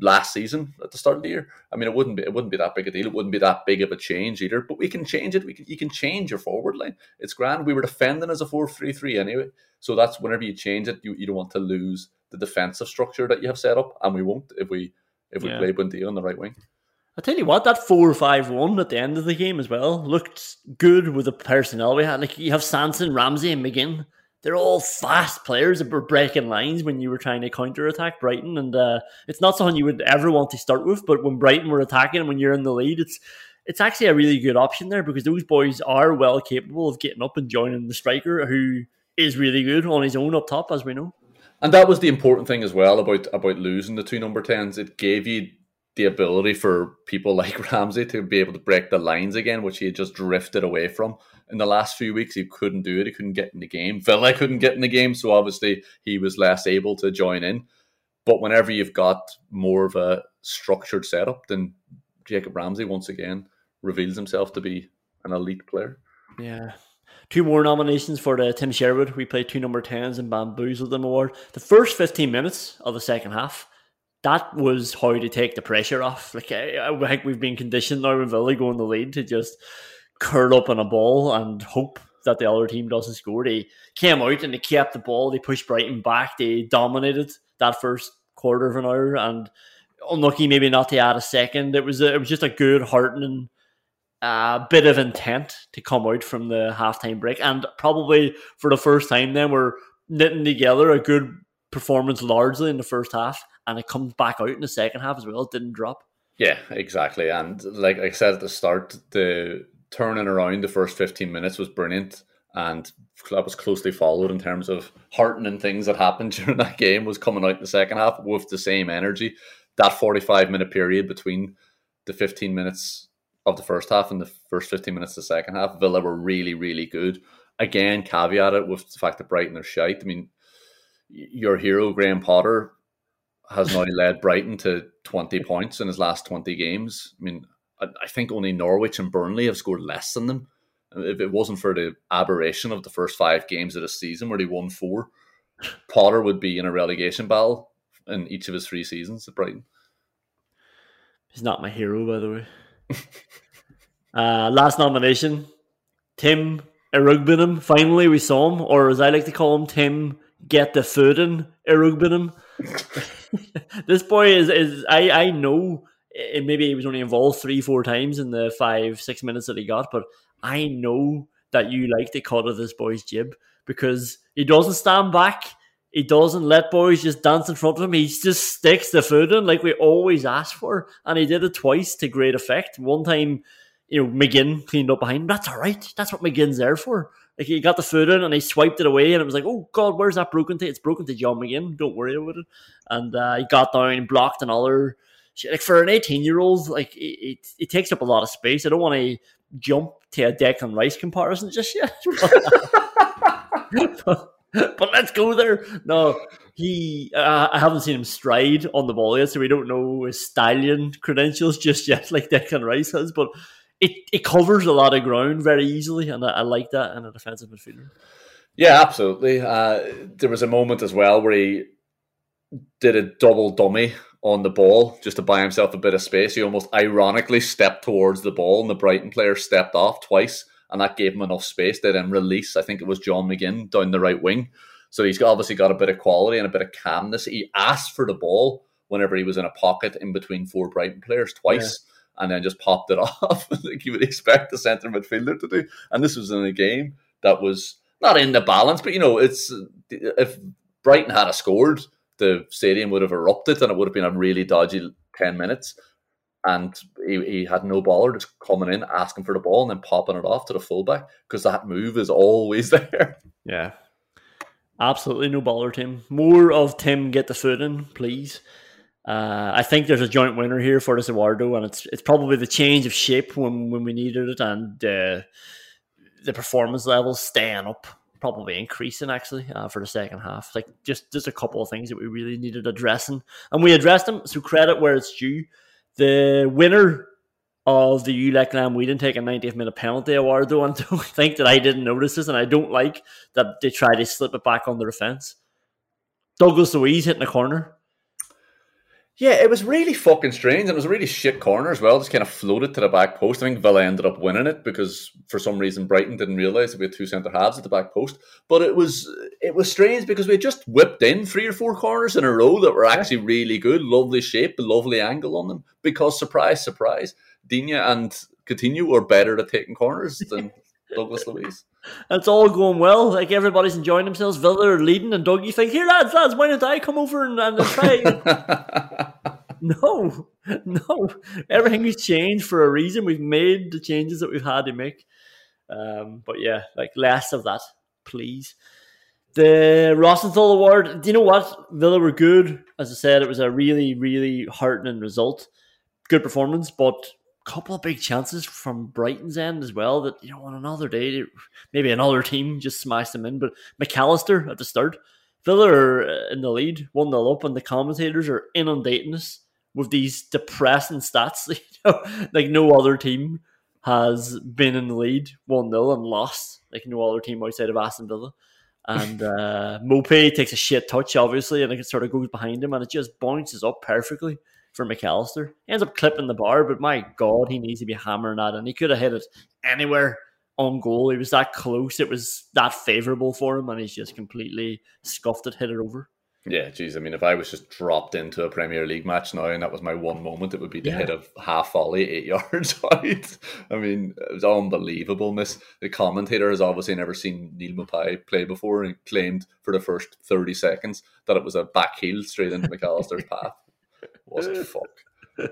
last season at the start of the year. I mean, it wouldn't be it wouldn't be that big a deal. It wouldn't be that big of a change either. But we can change it. We can you can change your forward line. It's grand. We were defending as a four three three anyway. So that's whenever you change it, you, you don't want to lose the defensive structure that you have set up, and we won't if we if we Yeah. play Buendia on the right wing. I tell you what, that four five one at the end of the game as well looked good with the personnel we had. Like you have Sanson, Ramsey, and McGinn. They're all fast players that were breaking lines when you were trying to counter attack Brighton, and uh, it's not something you would ever want to start with. But when Brighton were attacking, and when you're in the lead, it's it's actually a really good option there because those boys are well capable of getting up and joining the striker who is really good on his own up top, as we know. And that was the important thing as well about about losing the two number tens. It gave you the ability for people like Ramsey to be able to break the lines again, which he had just drifted away from in the last few weeks. He couldn't do it. He couldn't get in the game. Villa couldn't get in the game, so obviously he was less able to join in. But whenever you've got more of a structured setup, then Jacob Ramsey once again reveals himself to be an elite player. Yeah. Two more nominations for the Tim Sherwood. We played two number 10s and bamboozled them award. The first 15 minutes of the second half, that was how to take the pressure off. Like I, I think we've been conditioned now with Villa going the lead to just curl up on a ball and hope that the other team doesn't score. They came out and they kept the ball. They pushed Brighton back. They dominated that first quarter of an hour and unlucky maybe not to add a second. It was a, it was just a good heartening a bit of intent to come out from the halftime break, and probably for the first time, then we're knitting together a good performance largely in the first half, and it comes back out in the second half as well. It didn't drop. Yeah, exactly. And like I said at the start, the turning around the first 15 minutes was brilliant. And that was closely followed in terms of heartening things that happened during that game was coming out in the second half with the same energy. That 45 minute period between the 15 minutes of the first half and the first 15 minutes of the second half, Villa were really, really good. Again, caveat it with the fact that Brighton are shite. I mean, your hero, Graham Potter, has now led Brighton to 20 points in his last 20 games. I mean, I, think only Norwich and Burnley have scored less than them. If it wasn't for the aberration of the first five games of the season where he won four, Potter would be in a relegation battle in each of his three seasons at Brighton. He's not my hero, by the way. uh, last nomination, Tim Iroegbunam. Finally, we saw him, or as I like to call him, Tim Get the Food in Iroegbunam. this boy is is I I know and maybe he was only involved three four times in the five six minutes that he got, but I know that you like the cut of this boy's jib because he doesn't stand back. He doesn't let boys just dance in front of him. He just sticks the foot in like we always ask for, and he did it twice to great effect. One time, you know, McGinn cleaned up behind him. That's all right. That's what McGinn's there for. Like he got the foot in and he swiped it away, and it was like, oh god, where's that broken to? It's broken to John McGinn. Don't worry about it. And uh, he got down and blocked another. Like for an eighteen-year-old, like it, it, it, takes up a lot of space. I don't want to jump to a Declan Rice comparison just yet. but, but let's go there. No, he. Uh, I haven't seen him stride on the ball yet, so we don't know his stallion credentials just yet, like Declan Rice has. But it, it covers a lot of ground very easily, and I, I like that in a defensive midfielder. Yeah, absolutely. Uh, there was a moment as well where he did a double dummy on the ball just to buy himself a bit of space. He almost ironically stepped towards the ball, and the Brighton player stepped off twice, and that gave him enough space to then release. I think it was John McGinn down the right wing. So he's obviously got a bit of quality and a bit of calmness. He asked for the ball whenever he was in a pocket in between four Brighton players twice. Yeah and then just popped it off like you would expect the centre midfielder to do. And this was in a game that was not in the balance, but you know, it's if Brighton had a scored, the stadium would have erupted and it would have been a really dodgy ten minutes. And he, he had no baller just coming in, asking for the ball, and then popping it off to the fullback because that move is always there. Yeah, absolutely no baller, Tim. More of Tim get the foot in, please. Uh, I think there's a joint winner here for this award, though, and it's it's probably the change of shape when, when we needed it, and uh, the performance levels staying up, probably increasing actually uh, for the second half. Like just just a couple of things that we really needed addressing, and we addressed them. So credit where it's due. The winner of the ULEC Lamb, we didn't take a 90th minute penalty award, though, and don't think that I didn't notice this, and I don't like that they try to slip it back on the defence. Douglas Luiz hitting a corner yeah, it was really fucking strange. And it was a really shit corner as well. Just kind of floated to the back post. I think Villa ended up winning it because for some reason Brighton didn't realise that we had two centre halves at the back post. But it was it was strange because we just whipped in three or four corners in a row that were actually really good, lovely shape, lovely angle on them. Because surprise, surprise, Digne and Coutinho were better at taking corners than Douglas Luiz. It's all going well. Like everybody's enjoying themselves. Villa are leading, and Doug, you think, here, lads, lads, why don't I come over and, and try? no, no. Everything has changed for a reason. We've made the changes that we've had to make. Um, but yeah, like less of that, please. The Rosenthal Award. Do you know what? Villa were good. As I said, it was a really, really heartening result. Good performance, but couple of big chances from Brighton's end as well. That you know, on another day, maybe another team just smashed them in. But Mac Allister at the start, Villa are uh, in the lead, one 0 up, and the commentators are inundating us with these depressing stats. You know, like no other team has been in the lead one 0 and lost. Like no other team outside of Aston Villa. And uh, takes a shit touch, obviously, and it sort of goes behind him, and it just bounces up perfectly for Mac Allister. He ends up clipping the bar, but my God, he needs to be hammering that, and he could have hit it anywhere on goal. He was that close. It was that favourable for him, and he's just completely scuffed it, hit it over. Yeah, geez. I mean, if I was just dropped into a Premier League match now and that was my one moment, it would be to Yeah. hit a half volley eight yards out. I mean, it was unbelievable. Miss the commentator has obviously never seen Neal Maupay play before and claimed for the first thirty seconds that it was a back heel straight into Mac Allister's path. Was it fuck?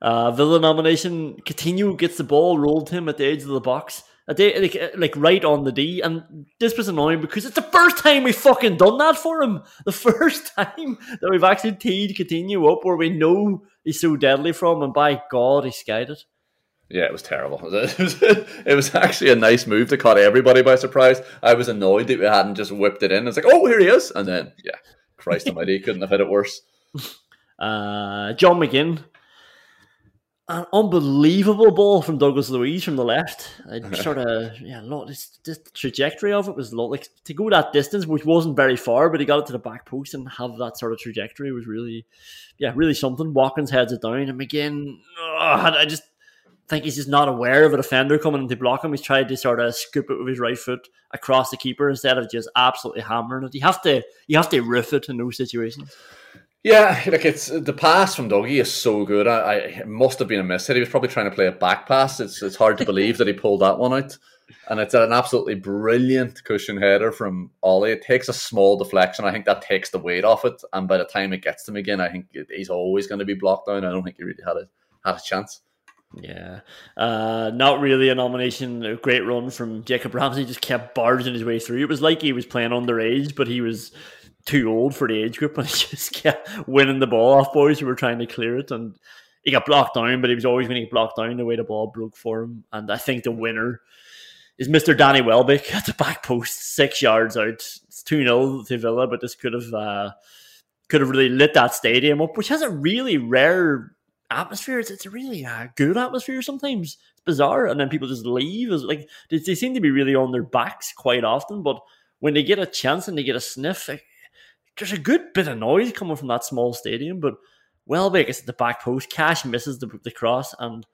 Uh, Villa nomination. Coutinho gets the ball rolled to him at the edge of the box. At the, like, uh, like right on the D, and this was annoying because it's the first time we fucking done that for him. The first time that we've actually teed Coutinho up where we know he's so deadly from, and by God, he skied it. Yeah, it was terrible. It was, it was actually a nice move to caught everybody by surprise. I was annoyed that we hadn't just whipped it in. It's like, oh, here he is, and then yeah, Christ Almighty, couldn't have hit it worse. Uh, John McGinn. An unbelievable ball from Douglas Luiz from the left. It sort of, yeah, lot. This, this trajectory of it was lo- like to go that distance, which wasn't very far, but he got it to the back post and have that sort of trajectory was really, yeah, really something. Watkins heads it down, and McGinn, ugh, I just think he's just not aware of a defender coming in to block him. He's tried to sort of scoop it with his right foot across the keeper instead of just absolutely hammering it. You have to, you have to roof it in those situations. Yeah, like it's the pass from Dougie is so good. I, I it must have been a miss hit. He was probably trying to play a back pass. It's it's hard to believe that he pulled that one out. And it's an absolutely brilliant cushion header from Ollie. It takes a small deflection. I think that takes the weight off it. And by the time it gets to him again, I think it, he's always going to be blocked down. I don't think he really had a had a chance. Yeah, uh, not really a nomination. A great run from Jacob Ramsey. Just kept barging his way through. It was like he was playing underage, but he was too old for the age group, and he just kept winning the ball off boys who were trying to clear it. And he got blocked down, but he was always going to get blocked down the way the ball broke for him. And I think the winner is Mr. Danny Welbeck at the back post, six yards out. It's 2 0 to Villa, but this could have uh, could have really lit that stadium up, which has a really rare atmosphere. It's, it's a really uh, good atmosphere sometimes. It's bizarre. And then people just leave. It's like they, they seem to be really on their backs quite often, but when they get a chance and they get a sniff, there's a good bit of noise coming from that small stadium. But Welbeck is at the back post. Cash misses the, the cross, and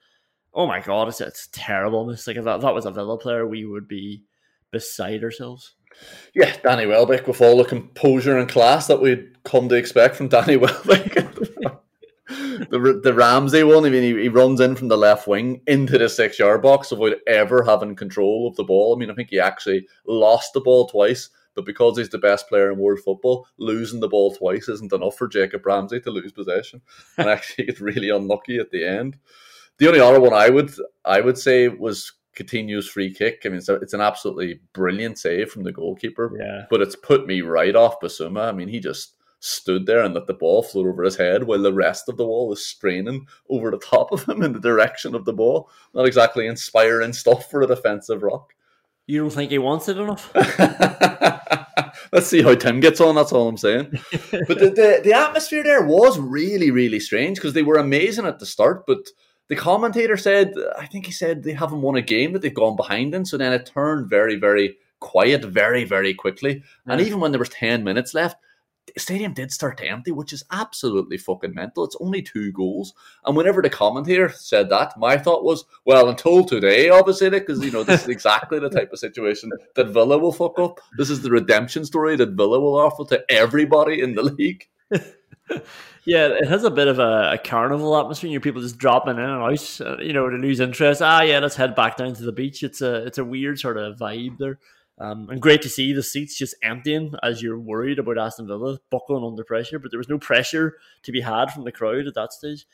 oh my god, it's, it's terrible. It's like if that, that was a Villa player, we would be beside ourselves. Yeah, Danny Welbeck with all the composure and class that we'd come to expect from Danny Welbeck. the the Ramsey one, I mean, he, he runs in from the left wing into the six yard box without ever having control of the ball. I mean, I think he actually lost the ball twice, but because he's the best player in world football, losing the ball twice isn't enough for Jacob Ramsey to lose possession. And actually, it's really unlucky at the end. The only other one I would I would say was Coutinho's free kick. I mean, it's, it's an absolutely brilliant save from the goalkeeper. Yeah. But it's put me right off Bissouma. I mean, he just stood there and let the ball float over his head while the rest of the wall was straining over the top of him in the direction of the ball. Not exactly inspiring stuff for a defensive rock. You don't think he wants it enough? Let's see how Tim gets on. That's all I'm saying. but the, the, the atmosphere there was really, really strange because they were amazing at the start. But the commentator said, I think he said they haven't won a game that they've gone behind in. So then it turned very, very quiet very, very quickly. And even when there was 10 minutes left, stadium did start to empty, which is absolutely fucking mental. It's only two goals. And whenever the commentator said that, my thought was, well, until today, obviously, because, you know, this is exactly the type of situation that Villa will fuck up. This is the redemption story that Villa will offer to everybody in the league. Yeah, it has a bit of a, a carnival atmosphere. You know, people just dropping in and out. Uh, you know, to lose interest. Ah, yeah, let's head back down to the beach. It's a it's a weird sort of vibe there, um, and great to see the seats just emptying as you're worried about Aston Villa buckling under pressure. But there was no pressure to be had from the crowd at that stage.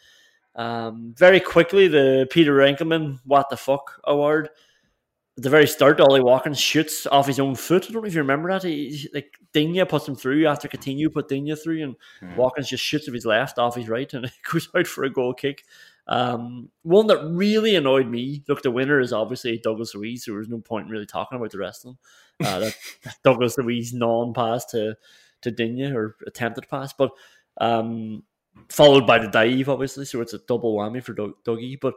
Um, very quickly, the Peter Enckelman "What the fuck" award. At the very start, Ollie Watkins shoots off his own foot. I don't know if you remember that. He, like Digne puts him through after Coutinho put Digne through, and Watkins just shoots with his left off his right, and it goes out for a goal kick. Um, one that really annoyed me. Look, the winner is obviously Douglas Luiz, so there was no point in really talking about the rest of them. Uh, that, that Douglas Luiz non-pass to to Digne or attempted pass, but um, followed by the dive, obviously. So it's a double whammy for Doug, Dougie, but.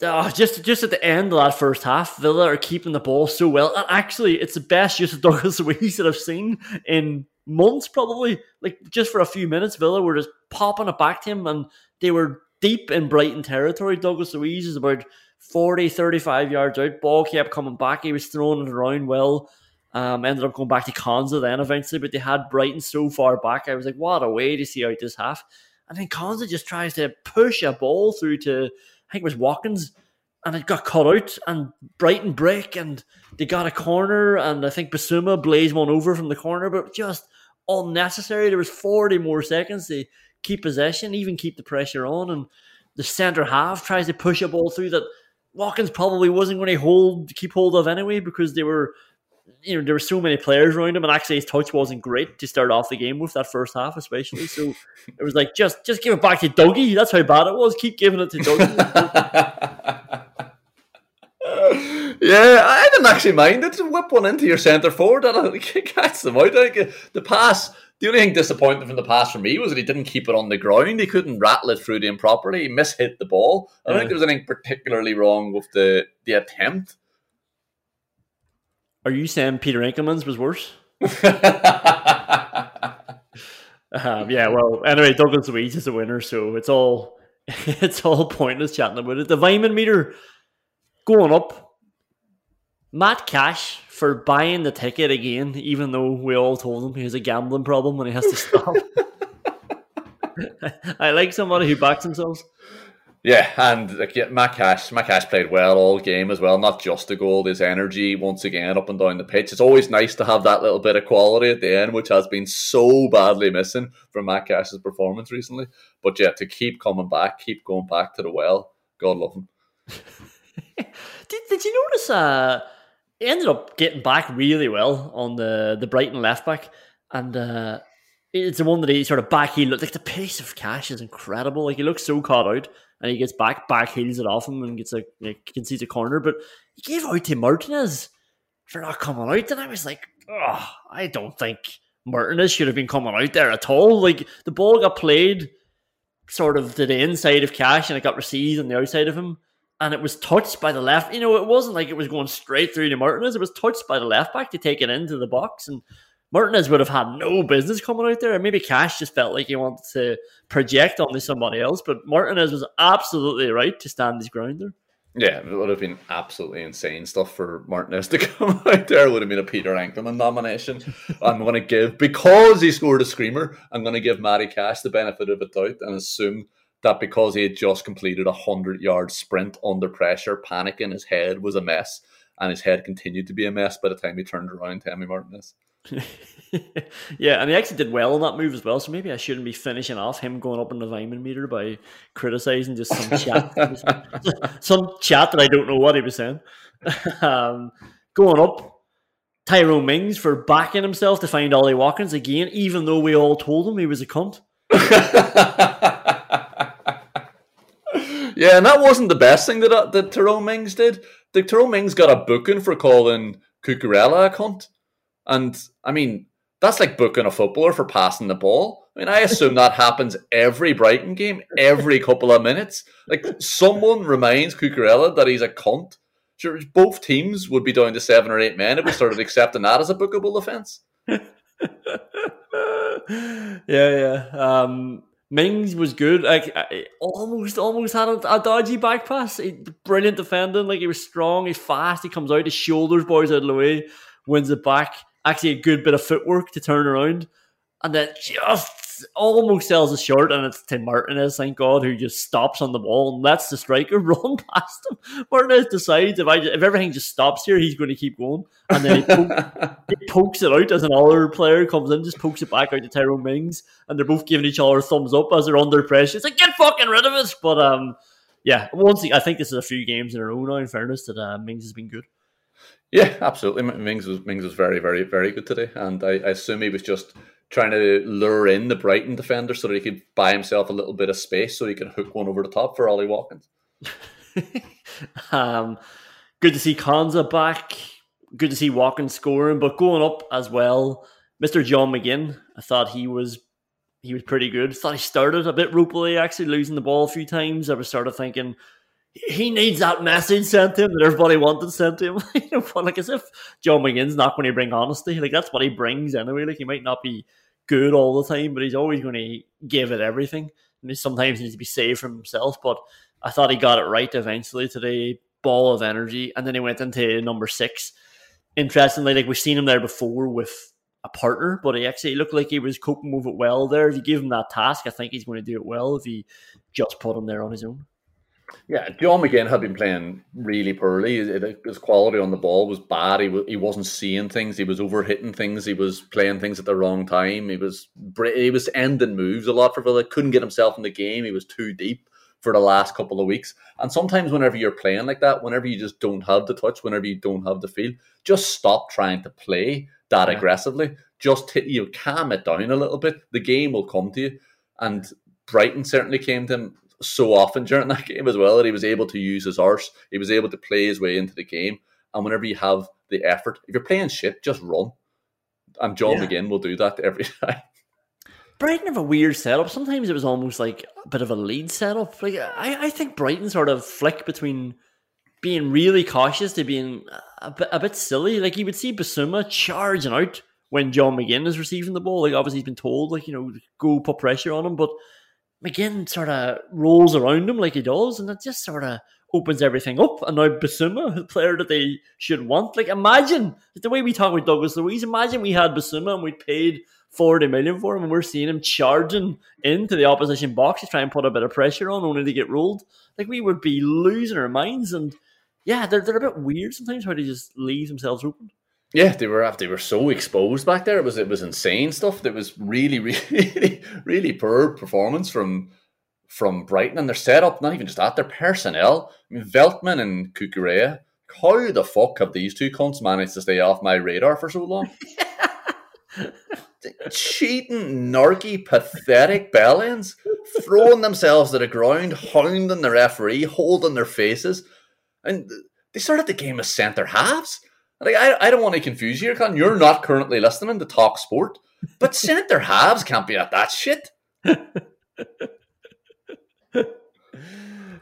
Oh, just just at the end of that first half, Villa are keeping the ball so well. And actually, it's the best use of Douglas Luiz that I've seen in months, probably. Like just for a few minutes, Villa were just popping it back to him, and they were deep in Brighton territory. Douglas Luiz is about 40, 35 yards out. Ball kept coming back. He was throwing it around well. Um, ended up going back to Konsa then eventually, but they had Brighton so far back. I was like, what a way to see out this half. And then Konsa just tries to push a ball through to, I think it was Watkins, and it got cut out, and Brighton break, and they got a corner, and I think Bissouma blazed one over from the corner, but just unnecessary. There was 40 more seconds to keep possession, even keep the pressure on, and the centre half tries to push a ball through that Watkins probably wasn't going to hold keep hold of anyway because they were you know there were so many players around him and actually his touch wasn't great to start off the game with that first half especially so it was like just just give it back to Dougie that's how bad it was keep giving it to Dougie Yeah, I didn't actually mind it. Whip one into your centre forward and catch them out. The pass, the only thing disappointing from the pass for me was that he didn't keep it on the ground. He couldn't rattle it through to him properly. He mishit the ball. I don't think there was anything particularly wrong with the, the attempt. Are you saying Peter Enckelman's was worse? um, yeah, well, anyway, Douglas Luiz is a winner, so it's all it's all pointless chatting about it. The Weimann meter going up. Matt Cash for buying the ticket again, even though we all told him he has a gambling problem and he has to stop. I like somebody who backs themselves. Yeah, and like, yeah, Matt Cash, Matt Cash played well all game as well. Not just the goal, his energy once again up and down the pitch. It's always nice to have that little bit of quality at the end, which has been so badly missing from Matt Cash's performance recently. But yeah, to keep coming back, keep going back to the well, God love him. did, did you notice? Uh, he ended up getting back really well on the the Brighton left back, and uh, it's the one that he sort of back heel. Like the pace of Cash is incredible. Like he looks so caught out, and he gets back back heels it off him and gets a know, concedes a corner. But he gave out to Martinez for not coming out, and I was like, oh, I don't think Martinez should have been coming out there at all. Like the ball got played sort of to the inside of Cash, and it got received on the outside of him and it was touched by the left. You know, it wasn't like it was going straight through to Martinez. It was touched by the left back to take it into the box, and Martinez would have had no business coming out there. And maybe Cash just felt like he wanted to project onto somebody else, but Martinez was absolutely right to stand his ground there. Yeah, it would have been absolutely insane stuff for Martinez to come out there. It would have been a Peter Enckelman nomination. I'm going to give, because he scored a screamer, I'm going to give Matty Cash the benefit of the doubt and assume that because he had just completed a hundred yard sprint under pressure, panic in his head was a mess, and his head continued to be a mess by the time he turned around to Emi Martinez. yeah, and he actually did well in that move as well. So maybe I shouldn't be finishing off him going up in the Weimann meter by criticizing just some chat, some chat that I don't know what he was saying. um, going up, Tyrone Mings for backing himself to find Ollie Watkins again, even though we all told him he was a cunt. Yeah, and that wasn't the best thing that uh, that Tyrone Mings did. The Tyrone Mings got a booking for calling Cucurella a cunt, and I mean that's like booking a footballer for passing the ball. I mean, I assume that happens every Brighton game, every couple of minutes. Like someone reminds Cucurella that he's a cunt. Sure, both teams would be down to seven or eight men if we started accepting that as a bookable offence. yeah, yeah. Um, Mings was good. Like almost, almost had a, a dodgy back pass. He, brilliant defending. Like he was strong. He's fast. He comes out. His shoulders boys out of the way. Wins it back. Actually, a good bit of footwork to turn around, and then just almost sells it short. And it's Tim Martinez, thank God, who just stops on the ball and lets the striker run past him. Martinez decides if I if everything just stops here, he's going to keep going, and then he, poke, he pokes it out as an other player comes in, just pokes it back out to Tyrone Mings, and they're both giving each other thumbs up as they're under pressure. It's like get fucking rid of it, but um. Yeah, once I think this is a few games in a row now. In fairness, that uh, Mings has been good. Yeah, absolutely. Mings was Mings was very, very, very good today, and I, I, assume he was just trying to lure in the Brighton defender so that he could buy himself a little bit of space so he could hook one over the top for Ollie Watkins. um, good to see Konsa back. Good to see Watkins scoring, but going up as well. Mr. John McGinn, I thought he was he was pretty good. Thought he started a bit ropily, actually losing the ball a few times. I was sort of thinking he needs that message sent to him that everybody wanted sent to him. you know, like as if John McGinn's not going to bring honesty. Like that's what he brings anyway. Like he might not be good all the time, but he's always going to give it everything. And he sometimes needs to be saved from himself. But I thought he got it right eventually today. Ball of energy, and then he went into number six interestingly, like we've seen him there before with a partner, but he actually looked like he was coping with it well there. If you give him that task, I think he's going to do it well if he just put him there on his own. Yeah, John McGinn had been playing really poorly. His, quality on the ball was bad. He, he wasn't seeing things. He was overhitting things. He was playing things at the wrong time. He was he was ending moves a lot for Villa. Couldn't get himself in the game. He was too deep for the last couple of weeks. And sometimes, whenever you're playing like that, whenever you just don't have the touch, whenever you don't have the feel, just stop trying to play that Yeah. aggressively. Just hit, you know, calm it down a little bit. The game will come to you. And Brighton certainly came to him so often during that game as well that he was able to use his arse. He was able to play his way into the game. And whenever you have the effort, if you're playing shit, just run. And John Yeah. McGinn will do that every time. Brighton have a weird setup. Sometimes it was almost like a bit of a lead setup. Like I, I think Brighton sort of flick between being really cautious to being a bit, a bit silly. Like you would see Bissouma charging out when John McGinn is receiving the ball. Like obviously he's been told, like you know, go put pressure on him, but McGinn sort of rolls around him like he does, and it just sort of opens everything up. And now Bissouma, the player that they should want, like imagine the way we talk with Douglas Luiz. Imagine we had Bissouma and we paid forty million for him, and we're seeing him charging into the opposition box to try and put a bit of pressure on, only to get rolled. Like we would be losing our minds. And yeah, they're they're a bit weird sometimes how they just leave themselves open. Yeah, they were they were so exposed back there. It was it was insane stuff. That was really really really poor performance from from Brighton and their setup. Not even just that, their personnel. I mean, Veltman and Cucurella. How the fuck have these two cunts managed to stay off my radar for so long? Cheating, narky, pathetic bellends, throwing themselves to the ground, hounding the referee, holding their faces, and they started the game as centre halves. Like I, I don't want to confuse you, Con. You're not currently listening to Talk Sport, but centre halves can't be at that shit.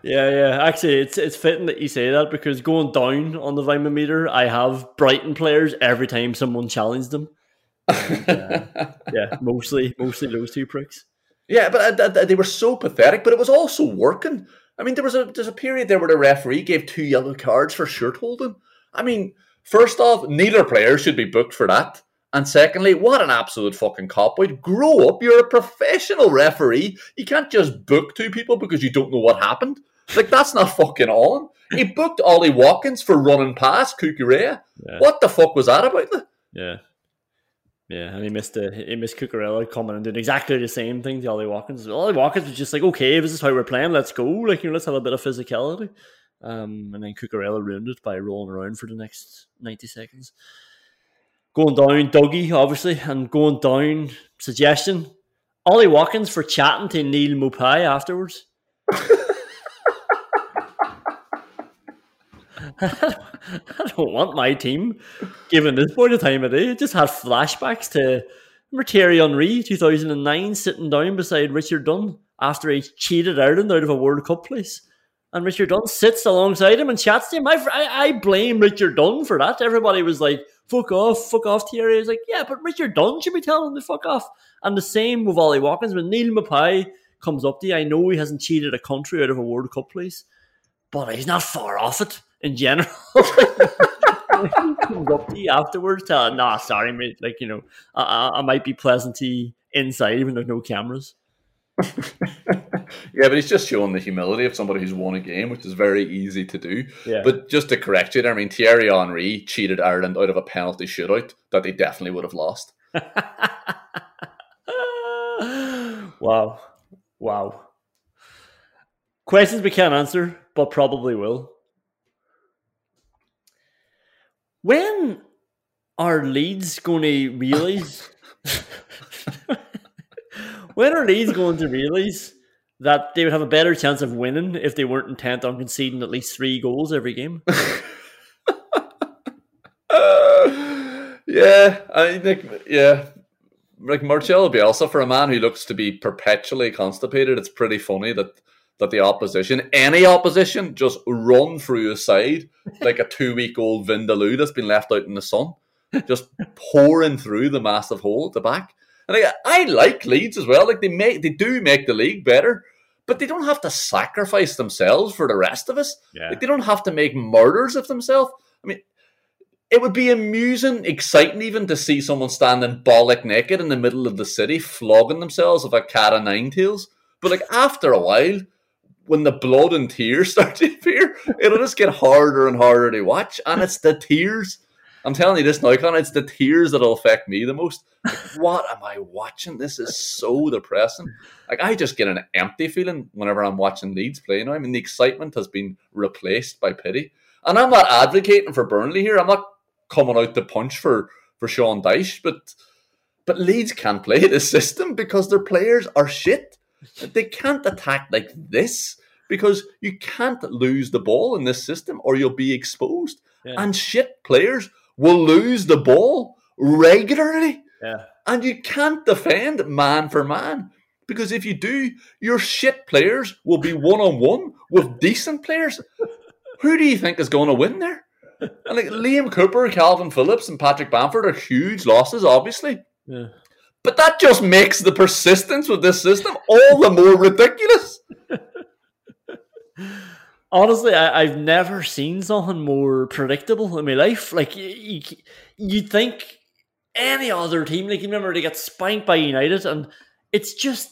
Yeah, yeah. Actually, it's it's fitting that you say that because going down on the Weimann meter, I have Brighton players every time someone challenged them. And, uh, yeah, mostly mostly those two pricks. Yeah, but uh, th- they were so pathetic, but it was also working. I mean, there was a there's a period there where the referee gave two yellow cards for shirt holding. I mean, first off, neither player should be booked for that. And secondly, what an absolute fucking cop out. Grow up. You're a professional referee. You can't just book two people because you don't know what happened. Like, that's not fucking on. He booked Ollie Watkins for running past Cucurella. Yeah. What the fuck was that about? Yeah. Yeah, and he missed the he missed Cucurella coming and doing exactly the same thing to Ollie Watkins. Ollie Watkins was just like, okay, this is how we're playing, let's go. Like, you know, let's have a bit of physicality. Um, and then Cucurella ruined it by rolling around for the next 90 seconds. Going down, Dougie, obviously, and going down, suggestion Ollie Watkins for chatting to Neal Maupay afterwards. I don't want my team, given this point of time of day, just had flashbacks to remember Thierry Henry, 2009, sitting down beside Richard Dunne after he cheated Ireland out of a World Cup place. And Richard Dunne sits alongside him and chats to him. I, I, blame Richard Dunne for that. Everybody was like, fuck off, fuck off, Thierry. Was like, yeah, but Richard Dunne should be telling him to fuck off. And the same with Ollie Watkins. When Neal Maupay comes up to you, I know he hasn't cheated a country out of a World Cup place, but he's not far off it in general. Comes up to you afterwards, tell him, nah, sorry, mate. Like, you know, I, I, I might be pleasantly inside even there's no cameras. Yeah, but he's just showing the humility of somebody who's won a game, which is very easy to do. Yeah. But just to correct you, I mean, Thierry Henry cheated Ireland out of a penalty shootout that they definitely would have lost. wow. Wow. Questions we can't answer, but probably will. When are Leeds going to realise? when are these going to realise that they would have a better chance of winning if they weren't intent on conceding at least three goals every game? Yeah, I think, yeah. Like Marcelo Bielsa, for a man who looks to be perpetually constipated, it's pretty funny that that the opposition, any opposition, just run through his side like a two week old Vindaloo that's been left out in the sun, just pouring through the massive hole at the back. And like, I like Leeds as well. Like they make, they do make the league better, but they don't have to sacrifice themselves for the rest of us. Yeah. Like they don't have to make murders of themselves. I mean, it would be amusing, exciting even to see someone standing bollock naked in the middle of the city, flogging themselves with a cat of nine tails. But like after a while, when the blood and tears start to appear, it'll just get harder and harder to watch. And it's the tears. I'm telling you this now, Con, it's the tears that'll affect me the most. Like, what am I watching? This is so depressing. Like I just get an empty feeling whenever I'm watching Leeds play now. I mean the excitement has been replaced by pity. And I'm not advocating for Burnley here. I'm not coming out to punch for, for Sean Dyche, but but Leeds can't play this system because their players are shit. They can't attack like this because you can't lose the ball in this system or you'll be exposed. Yeah. And shit players will lose the ball regularly. Yeah. And you can't defend man for man. Because if you do, your shit players will be one on one with decent players. Who do you think is going to win there? And like Liam Cooper, Kalvin Phillips, and Patrick Bamford are huge losses, obviously. Yeah. But that just makes the persistence with this system all the more ridiculous. Honestly, I, I've never seen something more predictable in my life. Like you, you, think any other team, like you remember they got spanked by United, and it's just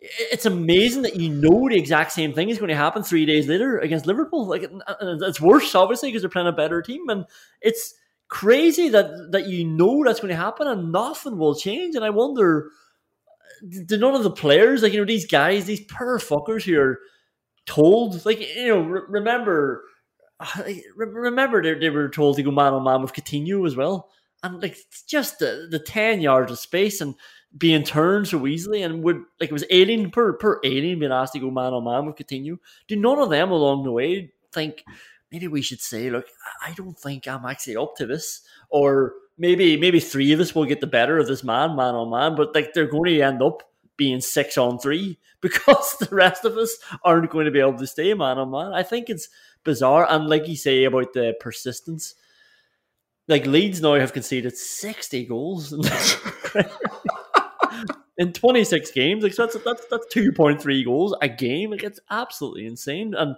it's amazing that you know the exact same thing is going to happen three days later against Liverpool. Like it's worse, obviously, because they're playing a better team, and it's crazy that that you know that's going to happen and nothing will change. And I wonder, do none of the players, like you know, these guys, these poor fuckers who are told, like you know, re- remember, uh, re- remember they, they were told to go man on man with Coutinho as well, and like it's just the the ten yards of space and being turned so easily, and would like it was alien per per alien being asked to go man on man with Coutinho. Do none of them along the way think? Maybe we should say, look, I don't think I'm actually up to this, or maybe maybe three of us will get the better of this man, man on man, but like they're going to end up being six on three because the rest of us aren't going to be able to stay man on man. I think it's bizarre. And like you say about the persistence, like Leeds now have conceded 60 goals in 26 games. Like so that's that's that's 2.3 goals a game. Like it's absolutely insane. And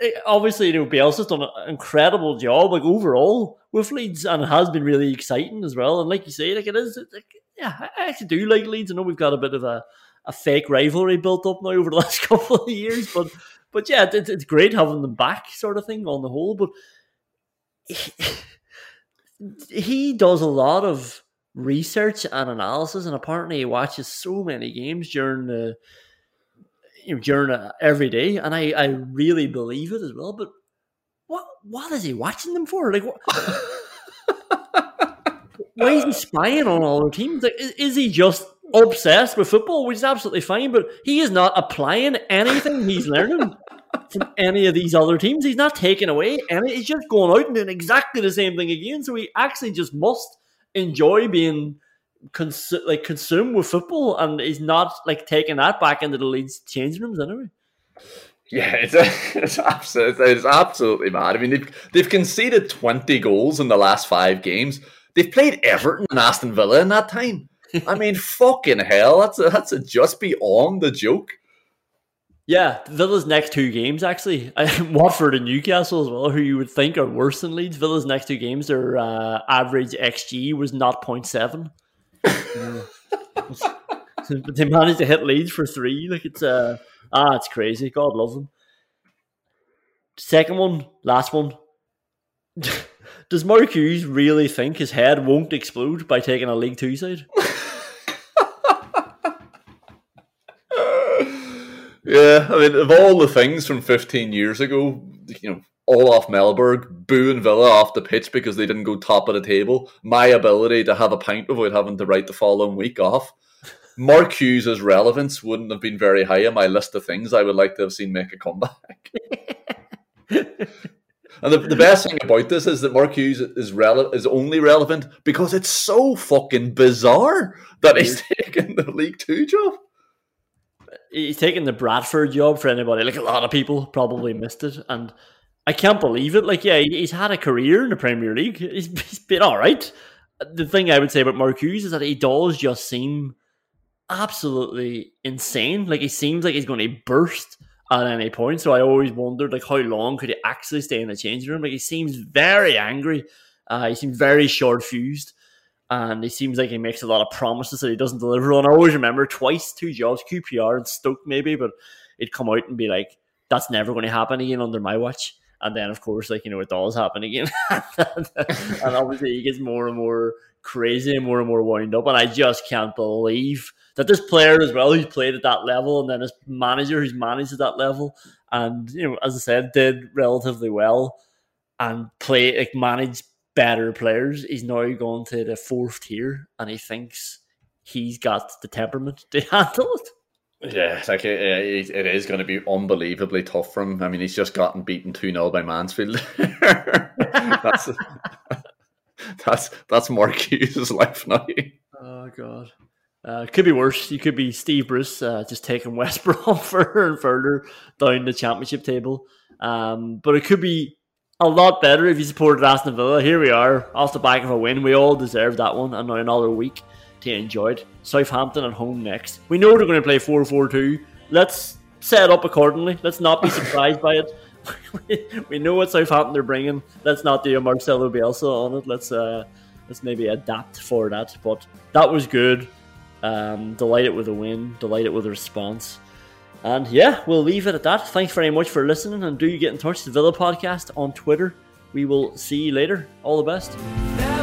it, obviously, you know, Bielsa's done an incredible job, like overall with Leeds, and it has been really exciting as well. And like you say, like it is, like, yeah, I actually do like Leeds. I know we've got a bit of a, a fake rivalry built up now over the last couple of years, but but yeah, it's, it's great having them back, sort of thing on the whole. But he, he does a lot of research and analysis, and apparently he watches so many games during the you know, during uh, every day, and I, I really believe it as well. But what what is he watching them for? Like, what, why is he spying on all the teams? Like, is, is he just obsessed with football, which is absolutely fine? But he is not applying anything he's learning from any of these other teams. He's not taking away any. He's just going out and doing exactly the same thing again. So he actually just must enjoy being cons- like consumed with football, and he's not like taking that back into the Leeds changing rooms anyway. Yeah, it's it's absolutely it's absolutely mad. I mean, they've they've conceded twenty goals in the last five games. They've played Everton and Aston Villa in that time. I mean, fucking hell, that's a, that's a just beyond the joke. Yeah, Villa's next two games actually, Watford and Newcastle as well, who you would think are worse than Leeds. Villa's next two games, their uh, average xG was not 0.7. but they managed to hit Leeds for three. Like it's uh ah, it's crazy. God love them. Second one, last one. Does Mark Hughes really think his head won't explode by taking a League Two side? Yeah, I mean, of all the things from 15 years ago, you know, Olof Mellberg booing Villa off the pitch because they didn't go top of the table, my ability to have a pint without having to write the following week off. Mark Hughes' relevance wouldn't have been very high on my list of things I would like to have seen make a comeback. and the, the best thing about this is that Mark Hughes is rele- is only relevant because it's so fucking bizarre that he's taken the League Two job. He's taking the Bradford job for anybody. Like a lot of people probably missed it, and I can't believe it. Like, yeah, he's had a career in the Premier League. He's, he's been all right. The thing I would say about Mark Hughes is that he does just seem absolutely insane. Like he seems like he's going to burst at any point. So I always wondered, like, how long could he actually stay in the changing room? Like he seems very angry, Uh, he seems very short fused, and he seems like he makes a lot of promises that he doesn't deliver on. I always remember twice, two jobs, QPR and Stoke maybe, but he'd come out and be like, "That's never going to happen again under my watch." And then, of course, like you know, it does happen again, and obviously he gets more and more crazy and more and more wound up. And I just can't believe that this player as well, who's played at that level, and then his manager who's managed at that level, and you know, as I said, did relatively well and play like manage better players. He's now gone to the fourth tier, and he thinks he's got the temperament to handle it. Yeah, like it, it is going to be unbelievably tough for him. I mean, he's just gotten beaten 2 0 by Mansfield. that's, that's, that's Mark Hughes' life now. Oh, God. Uh, could be worse. You could be Steve Bruce uh, just taking West Brom further and further down the championship table. Um, but it could be a lot better if you supported Aston Villa. Here we are, off the back of a win. We all deserve that one, and now another week to enjoy it. Southampton at home next. We know they're going to play 4 4 2. Let's set up accordingly. Let's not be surprised by it. we know what Southampton are bringing. Let's not do a Marcelo Bielsa on it. Let's uh, let's maybe adapt for that. But that was good. Um, delighted with the win. Delighted with the response. And yeah, we'll leave it at that. Thanks very much for listening, and do get in touch. The Villa Podcast on Twitter. We will see you later. All the best.